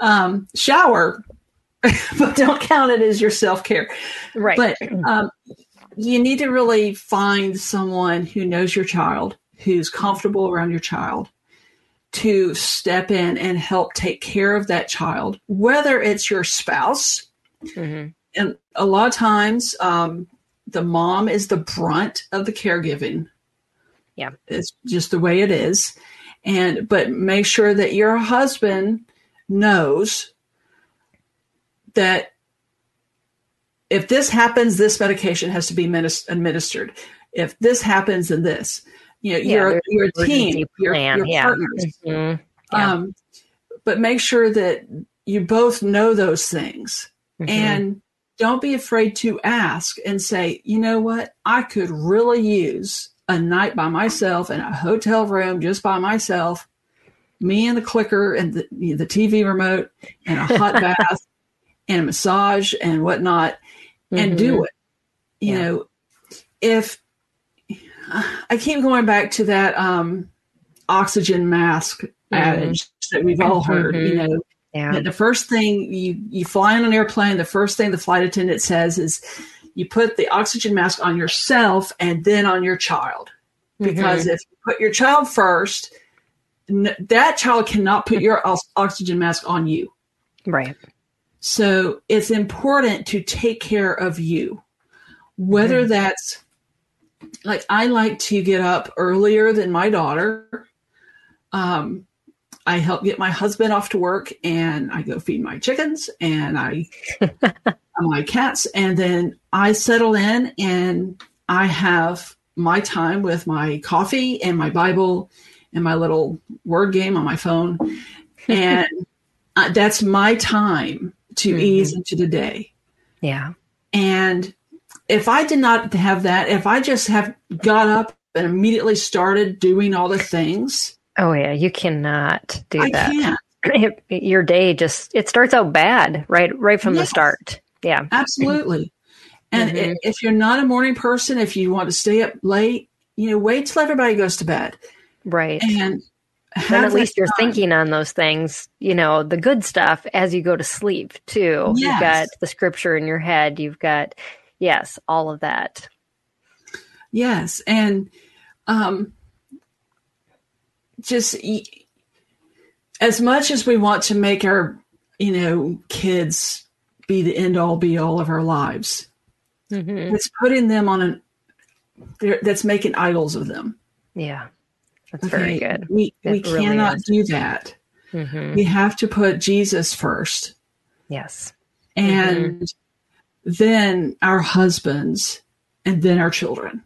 Um, shower, but don't count it as your self care.
right.
But um, you need to really find someone who knows your child, who's comfortable around your child, to step in and help take care of that child, whether it's your spouse.
Mhm.
And a lot of times, um, the mom is the brunt of the caregiving.
Yeah.
It's just the way it is. And, but make sure that your husband knows that if this happens, this medication has to be minis- administered. If this happens, then this. You know,
Yeah,
you're a team, you're,
plan,
you're
yeah.
partners.
Mhm. Yeah.
Um, but make sure that you both know those things
Mhm.
and don't be afraid to ask and say, you know what, I could really use a night by myself in a hotel room just by myself, me and the clicker and the, the TV remote and a hot bath and a massage and whatnot and do mm-hmm. it. You
Yeah.
know, if I keep going back to that um, oxygen mask mm-hmm. adage that we've all heard, you mm-hmm. know,
yeah.
that the first thing you you fly on an airplane, the first thing the flight attendant says is you put the oxygen mask on yourself and then on your child. Because if you put your child first, that child cannot put your ox- oxygen mask on you.
Right.
So it's important to take care of you, whether
Mhm.
that's like I like to get up earlier than my daughter. Um, I help get my husband off to work and I go feed my chickens and I my cats and then I settle in and I have my time with my coffee and my Bible and my little word game on my phone and uh, that's my time to
Mhm.
ease into the day.
Yeah.
And if I did not have that, if I just have got up and immediately started doing all the things.
Oh yeah, you cannot do
I
that.
can't.
It- your day just it starts out bad right right from the start. Yeah.
Absolutely. And
Mhm.
if you're not a morning person, if you want to stay up late, you know, wait till everybody goes to bed
Right.
and
then at least you're thinking on those things, you know, the good stuff as you go to sleep too. You've got the scripture in your head. You've got, yes, all of that.
Yes, and um, just as much as we want to make our, you know, kids be the end all be all of our lives,
hmm
it's putting them on an. That's making idols of them.
Yeah. That's very good.
We we
really
cannot
is.
do that.
hmm
We have to put Jesus first,
Yes.
and then our husbands, and then our children.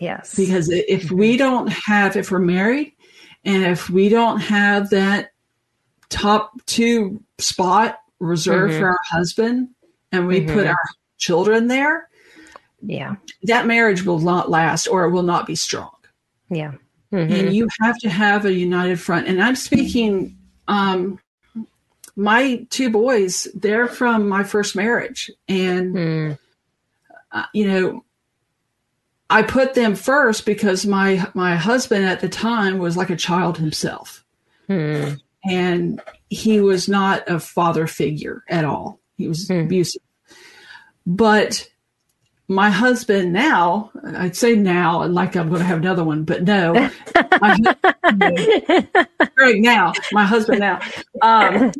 Yes.
because if we don't have if we're married and if we don't have that top two spot reserved
Mhm.
for our husband and we put
Mhm.
our children there
yeah.
that marriage will not last or it will not be strong
Yeah. Mhm.
and you have to have a united front and i'm speaking um my two boys they're from my first marriage and
Mm.
uh, you know i put them first because my my husband at the time was like a child himself
Mm.
and he was not a father figure at all he was
Hmm.
abusive but my husband now i'd say now like i'm going to have another one but no my, right now my husband now um,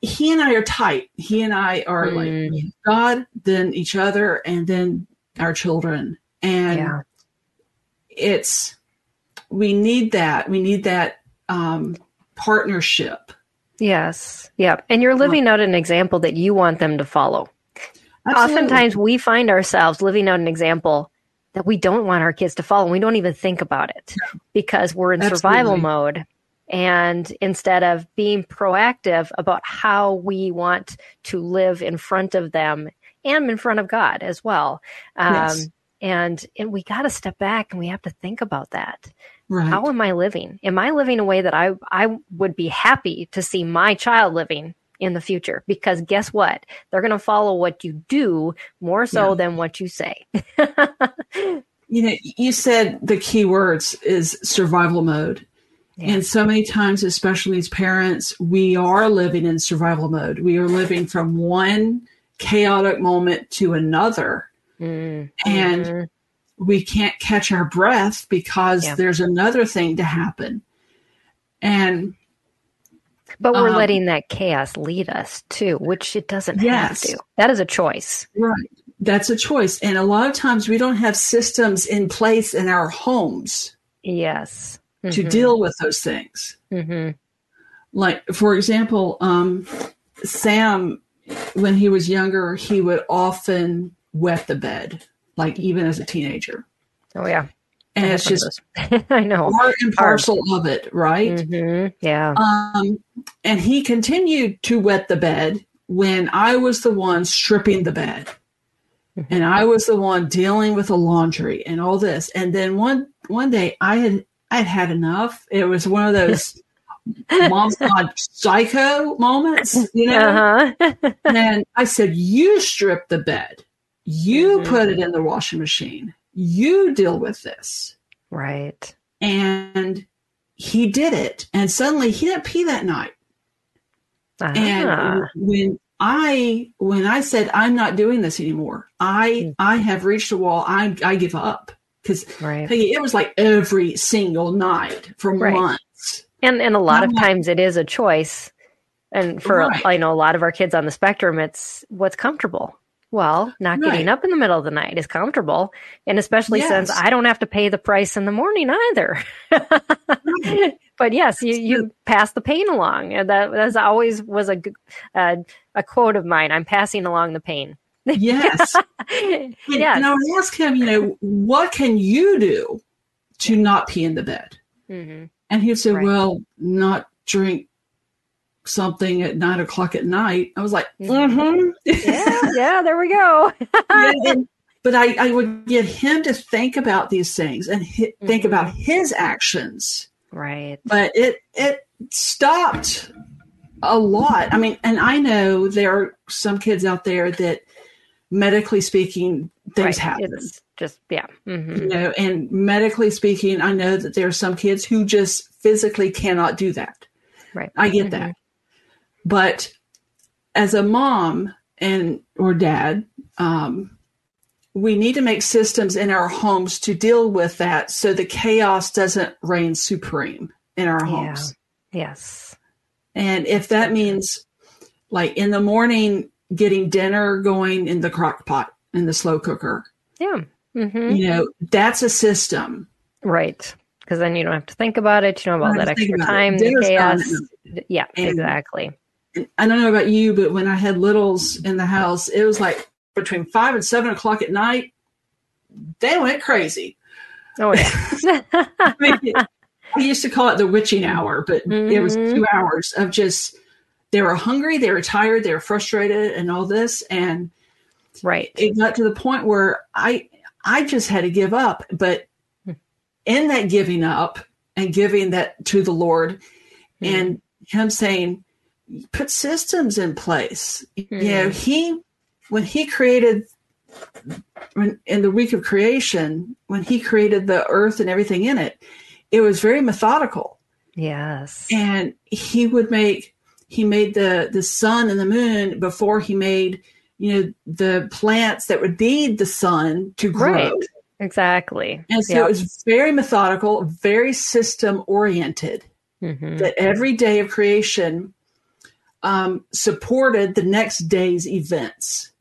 he and i are tight he and i are like
Mm.
god then each other and then our children and
yeah.
it's we need that we need that um, partnership
Yes. Yep. And you're living out an example that you want them to follow.
Absolutely.
Oftentimes we find ourselves living out an example that we don't want our kids to follow. We don't even think about it because we're in survival mode. And instead of being proactive about how we want to live in front of them and in front of God as well. Um,
Yes.
and, and we got to step back and we have to think about that.
right
How am I living? Am I living a way that I, I would be happy to see my child living in the future? Because guess what? They're going to follow what you do more so
Yeah.
than what you say.
you know you said the key words is survival mode
Yeah.
and so many times especially as parents we are living in survival mode we are living from one chaotic moment to another
Mm,
and we can't catch our breath because
Yeah.
there's another thing to happen and
but we're
um,
letting that chaos lead us too, which it doesn't
Yes.
have to. That is a choice.
right that's a choice and a lot of times we don't have systems in place in our homes
Yes.
to deal with those things
hmm
like for example um, sam when he was younger he would often wet the bed like even as a teenager
Oh yeah.
And
I
it's just
one of those. I know.
part and parcel of it right
hmm Yeah.
um, and he continued to wet the bed when i was the one stripping the bed
Mhm.
and i was the one dealing with the laundry and all this and then one one day i had i'd had enough it was one of those mom's gone psycho moments you know
Uh-huh.
and I said, You strip the bed. You
Mhm.
put it in the washing machine. You deal with this.
right.
And he did it. And suddenly he didn't pee that night.
Ah.
And when I when I said I'm not doing this anymore, I
Mm.
I have reached a wall. I I give up. Because
right.
it was like every single night for
Right.
months.
And and a lot of
I'm not-
times it is a choice. And for
Right.
I know a lot of our kids on the spectrum, it's what's comfortable. Well, not getting up in the middle of the night is comfortable, and especially since I don't have to pay the price in the morning either. but yes, you you pass the pain along, and that that's always was a uh, a quote of mine. I'm passing along the pain.
Yes. And,
yes.
and I would ask him, you know, what can you do to not pee in the bed?
hmm
And he'd say,
Right.
well, not drink something at nine o'clock at night. I was like,
Mhm.
mm-hmm.
Yeah, yeah. There we go.
and, but I, I would get him to think about these things and hi- think
Mm-hmm.
about his actions.
Right.
But it it stopped a lot. I mean, and I know there are some kids out there that medically speaking things
right.
happen.
It's just yeah. hmm
You know, and medically speaking, I know that there are some kids who just physically cannot do that.
Right.
I get that. But as a mom and or dad, um, we need to make systems in our homes to deal with that so the chaos doesn't reign supreme in our
Yeah.
homes.
Yes.
And if that means like in the morning getting dinner going in the crock pot in the slow cooker,
Yeah. hmm
you know, that's a system.
Right. Because then you don't have to think about it. You know about
Don't
that
have to think
extra time, the chaos. Yeah,
And-
exactly.
I don't know about you, but when I had littles in the house, it was like between five and seven o'clock at night. They went crazy.
Oh yeah.
I, mean, I used to call it the witching hour, but it was
Mhm.
two hours of just they were hungry, they were tired, they were frustrated, and all this. And
right.
it got to the point where I I just had to give up. But in that giving up and giving that to the Lord, and Him saying, "Put systems in place." You know, He when He created when, in the week of creation, when He created the earth and everything in it, it was very methodical
Yes.
and he would make he made the the sun and the moon before he made you know the plants that would need the sun to grow
Right. Exactly.
and so
Yep.
it was very methodical very system oriented
Mhm.
that every day of creation um, supported the next day's events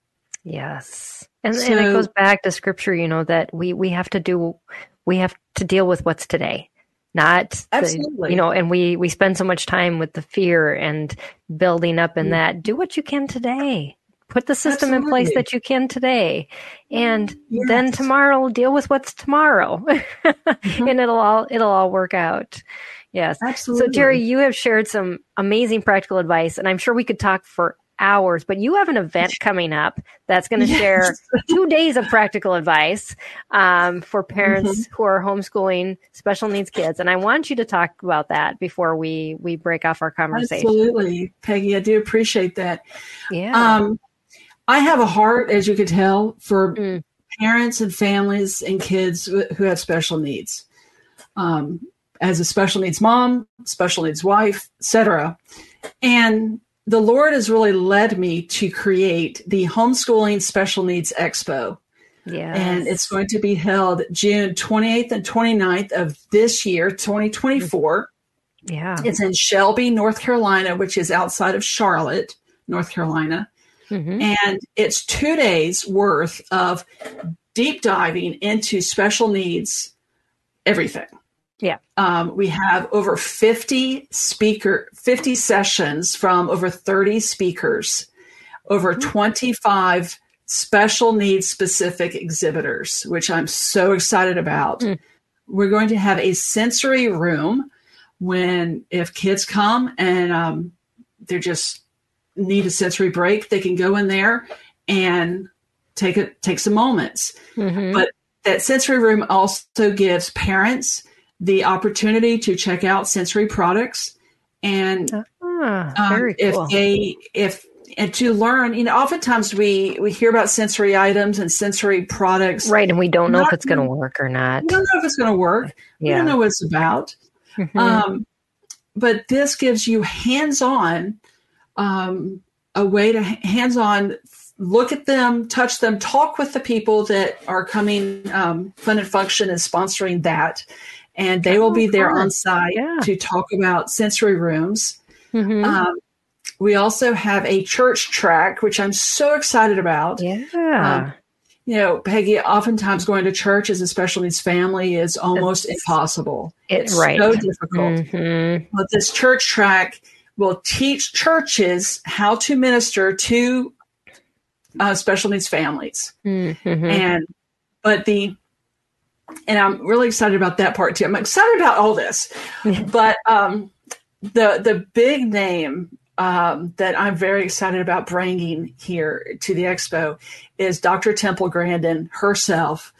Yes. And, and it goes back to scripture, you know, that we, we have to do, we have to deal with what's today, not, the,
Absolutely.
you know, and we, we spend so much time with the fear and building up in that. Do what you can today. Put the system in place that you can today. And then tomorrow deal with what's tomorrow. and it'll all, it'll all work out. Yes.
absolutely
So, Terrie, you have shared some amazing practical advice, and I'm sure we could talk for hours, but you have an event coming up that's going to
Yes.
share two days of practical advice um, for parents
Mm-hmm.
who are homeschooling special needs kids. And I want you to talk about that before we, we break off our conversation.
absolutely peggy i do appreciate that
Yeah.
Um, I have a heart, as you could tell, for
Mm.
parents and families and kids who have special needs. Um, as a special needs mom, special needs wife, etc. And the Lord has really led me to create the Homeschooling Special Needs Expo.
yeah.
And it's going to be held June 28th and 29th of this year, 2024.
yeah.
It's in Shelby, North Carolina, which is outside of Charlotte, North Carolina
Mhm.
and it's two days worth of deep diving into special needs everything
Yeah.
um, we have over 50 speaker 50 sessions from over 30 speakers over 25 special needs specific exhibitors which i'm so excited about
Mm.
we're going to have a sensory room when if kids come and um, they're just need a sensory break, they can go in there and take a take some moments.
Mhm.
But that sensory room also gives parents the opportunity to check out sensory products and
Ah,
um, if
cool.
they if and to learn you know oftentimes we we hear about sensory items and sensory products
right. And we don't know if it's going to work or not.
we don't know if it's going to work we don't know what it's about
Mhm.
um, but this gives you hands-on um, a way to hands-on look at them touch them talk with the people that are coming um, fun and function is sponsoring that and they will be there on site
Yeah.
to talk about sensory rooms
Mhm.
um, we also have a church track which i'm so excited about
yeah.
um, you know peggy oftentimes going to church as a special needs family is almost
It's-
impossible
it,
it's
right.
so difficult
Mhm.
but this church track will teach churches how to minister to uh, special needs families
Mhm.
and but the and i'm really excited about that part too i'm excited about all this but um the the big name um, that I'm very excited about bringing here to the expo is Dr. Temple Grandin herself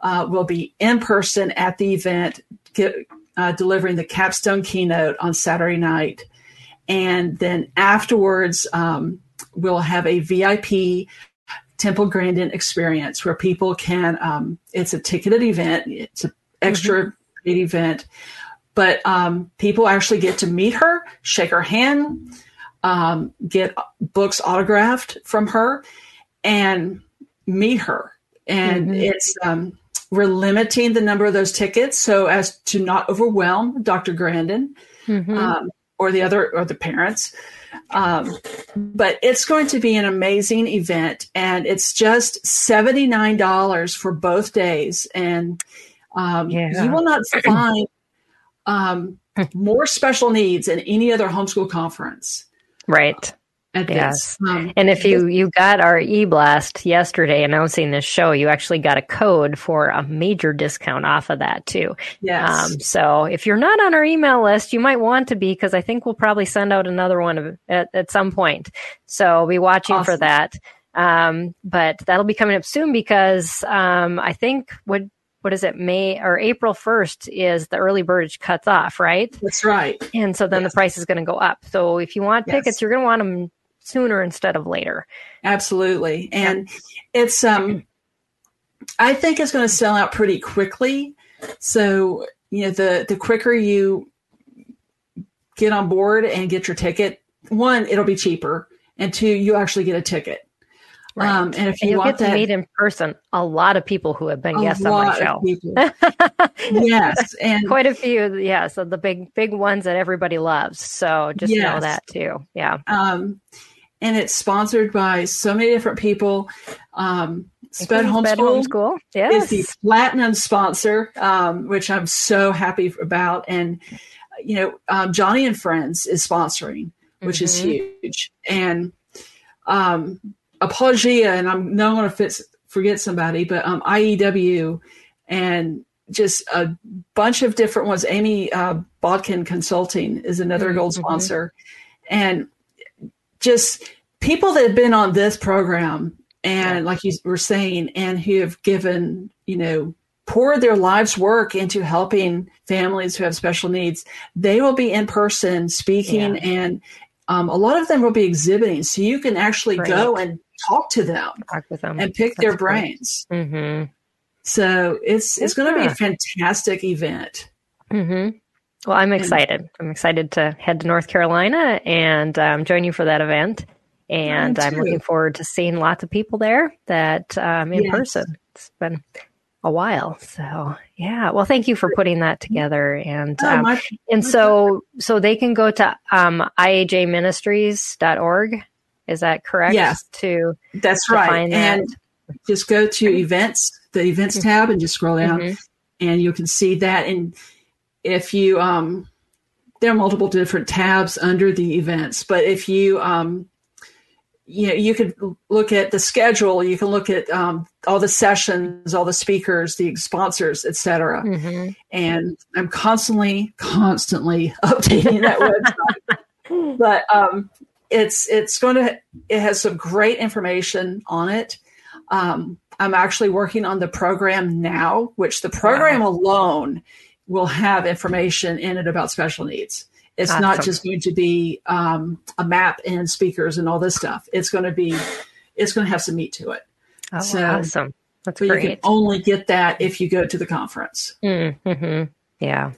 uh, will be in person at the event, get, uh, delivering the capstone keynote on Saturday night. And then afterwards, um, we'll have a VIP Temple Grandin experience where people can, um, it's a ticketed event, it's an extra mm-hmm. event, but um, people actually get to meet her, shake her hand, um, get books autographed from her, and meet her. And mm-hmm. it's, um, we're limiting the number of those tickets so as to not overwhelm Dr. Grandin mm-hmm. Or the other or the parents. Um, but it's going to be an amazing event, and it's just seventy nine dollars for both days, and um, yeah. you will not find um, more special needs in any other homeschool conference.
Right yes. Um, and if you you got our e-blast yesterday announcing this show, you actually got a code for a major discount off of that too.
Yes. Um,
so if you're not on our email list, you might want to be because I think we'll probably send out another one at, at some point. So be watching awesome. for that. Um, but that'll be coming up soon because um, I think what what is it May or April 1st is the early bird cuts off, right?
That's right.
And so then yes. the price is going to go up. So if you want yes. tickets, you're going to want them sooner instead of later.
Absolutely. And yeah. it's um I think it's going to sell out pretty quickly. So, you know, the the quicker you get on board and get your ticket, one, it'll be cheaper, and two, you actually get a ticket.
Right. Um, and if you and get to that, meet in person a lot of people who have been guests on my show.
yes, and
quite a few. Yeah, so the big big ones that everybody loves. So just yes. know that too. Yeah.
Um, and it's sponsored by so many different people. Um, SPED Homeschool,
Homeschool yes.
is the platinum sponsor, um, which I'm so happy about. And, you know, um, Joni and Friends is sponsoring, which mm-hmm. is huge. And um, Apologia, and I'm not going to forget somebody, but um, IEW and just a bunch of different ones. Amy uh, Bodkin Consulting is another mm-hmm. gold sponsor. And just people that have been on this program and like you were saying and who have given you know poured their lives work into helping families who have special needs they will be in person speaking yeah. and um, a lot of them will be exhibiting so you can actually great. go and talk to them,
talk with them.
and pick That's their brains
mm-hmm.
so it's it's going to be a fantastic event
mm-hmm. Well, I'm excited. I'm excited to head to North Carolina and um, join you for that event. And I'm looking forward to seeing lots of people there that um, in yes. person. It's been a while. So yeah. Well, thank you for putting that together. And oh, um, and so so they can go to um, iajministries.org. Is that correct?
Yes.
To
that's to right. and just go to events, the events mm-hmm. tab, and just scroll down, mm-hmm. and you can see that. And if you um, there are multiple different tabs under the events, but if you um, you know you could look at the schedule you can look at um, all the sessions all the speakers the sponsors etc mm-hmm. and i'm constantly constantly updating that website but um, it's it's going to it has some great information on it um, i'm actually working on the program now which the program wow. alone will have information in it about special needs it's awesome. not just going to be um, a map and speakers and all this stuff. It's going to be, it's going to have some meat to it.
Oh, so, awesome. That's
but
great.
you can only get that if you go to the conference.
Mm-hmm. Yeah.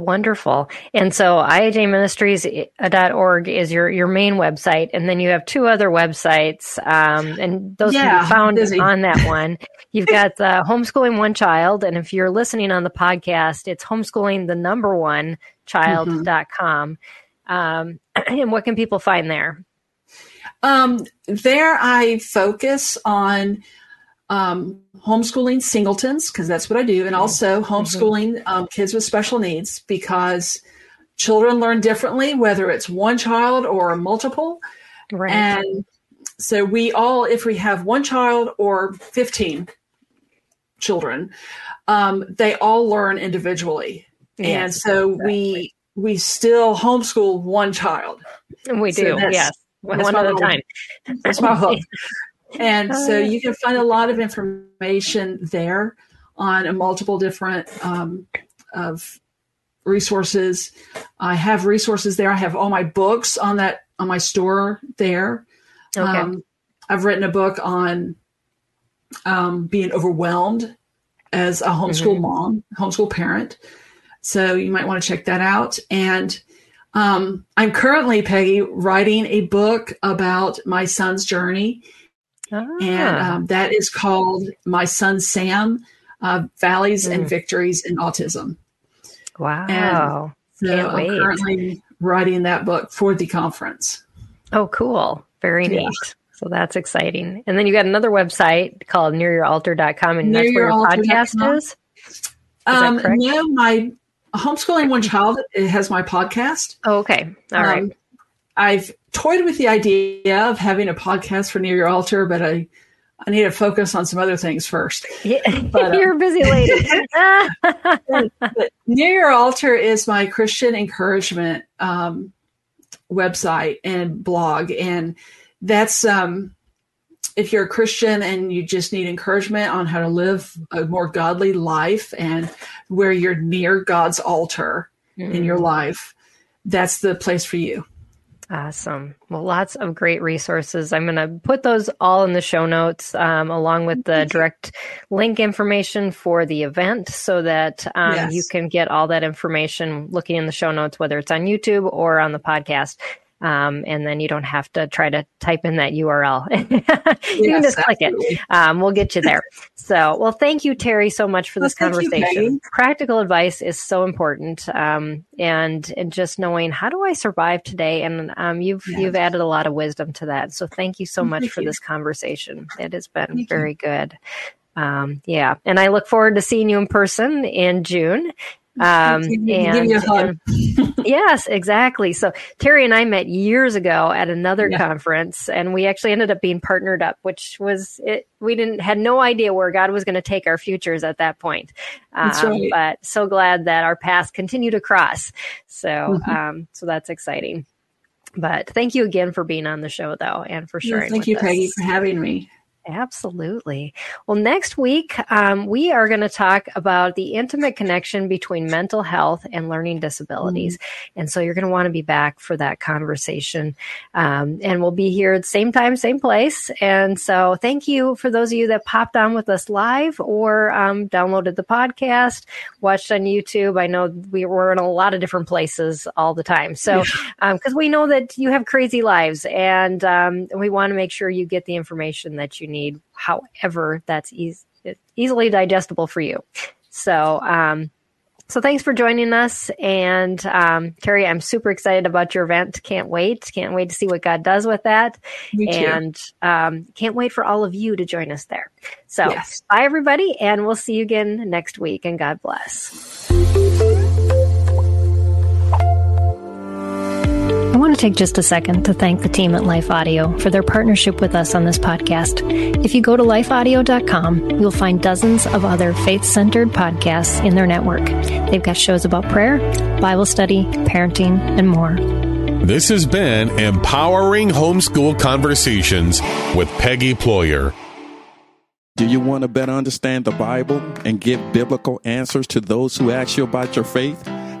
Wonderful. And so iajministries.org is your, your main website. And then you have two other websites. Um, and those yeah, can be found busy. on that one. You've got the homeschooling one child. And if you're listening on the podcast, it's homeschooling the number one child.com. Mm-hmm. Um, and what can people find there?
Um, there I focus on um, homeschooling singletons because that's what I do, and also homeschooling mm-hmm. um, kids with special needs because children learn differently, whether it's one child or multiple.
Right.
And so we all, if we have one child or 15 children, um, they all learn individually. Yes, and so exactly. we we still homeschool one child.
We do, so yes, one at a time.
That's my hope. and so you can find a lot of information there on multiple different um, of resources. I have resources there. I have all my books on that on my store there. Okay. Um, I've written a book on um, being overwhelmed as a homeschool mm-hmm. mom, homeschool parent. So you might want to check that out. And um, I'm currently, Peggy, writing a book about my son's journey. Ah. And um, that is called My Son Sam uh, Valleys mm. and Victories in Autism.
Wow.
And so I'm currently writing that book for the conference.
Oh, cool. Very yeah. neat. So that's exciting. And then you got another website called nearyouraltar.com and that's where your podcast is?
is um, no, my homeschooling one child has my podcast.
Oh, okay. All um, right.
I've toyed with the idea of having a podcast for Near Your Altar, but I I need to focus on some other things first.
Yeah, but, you're a busy lady.
Near Your Altar is my Christian encouragement um, website and blog, and that's um, if you're a Christian and you just need encouragement on how to live a more godly life and where you're near God's altar mm-hmm. in your mm-hmm. life, that's the place for you.
Awesome. Well, lots of great resources. I'm going to put those all in the show notes, um, along with the direct link information for the event so that um, yes. you can get all that information looking in the show notes, whether it's on YouTube or on the podcast. Um, and then you don't have to try to type in that URL. you yes, can just click it. Um, we'll get you there. So, well, thank you, Terrie, so much for this well, conversation. You, Practical advice is so important, um, and and just knowing how do I survive today. And um, you've yes. you've added a lot of wisdom to that. So, thank you so much for you. this conversation. It has been thank very you. good. Um, yeah, and I look forward to seeing you in person in June. Um, and, and yes, exactly. So Terrie and I met years ago at another yeah. conference, and we actually ended up being partnered up, which was it. We didn't had no idea where God was going to take our futures at that point. Um, right. But so glad that our paths continue to cross. So, mm-hmm. um, so that's exciting. But thank you again for being on the show, though, and for sharing.
thank you,
us.
Peggy, for having me.
Absolutely. Well, next week, um, we are going to talk about the intimate connection between mental health and learning disabilities. Mm-hmm. And so you're going to want to be back for that conversation. Um, and we'll be here at the same time, same place. And so thank you for those of you that popped on with us live or um, downloaded the podcast, watched on YouTube. I know we were in a lot of different places all the time. So, because um, we know that you have crazy lives and um, we want to make sure you get the information that you need need, however that's e- easily digestible for you. So, um, so thanks for joining us. And um, Terrie, I'm super excited about your event. Can't wait. Can't wait to see what God does with that. And um, can't wait for all of you to join us there. So yes. bye, everybody. And we'll see you again next week. And God bless. Want to take just a second to thank the team at Life Audio for their partnership with us on this podcast. If you go to lifeaudio.com, you'll find dozens of other faith centered podcasts in their network. They've got shows about prayer, Bible study, parenting, and more.
This has been Empowering Homeschool Conversations with Peggy Ployer.
Do you want to better understand the Bible and give biblical answers to those who ask you about your faith?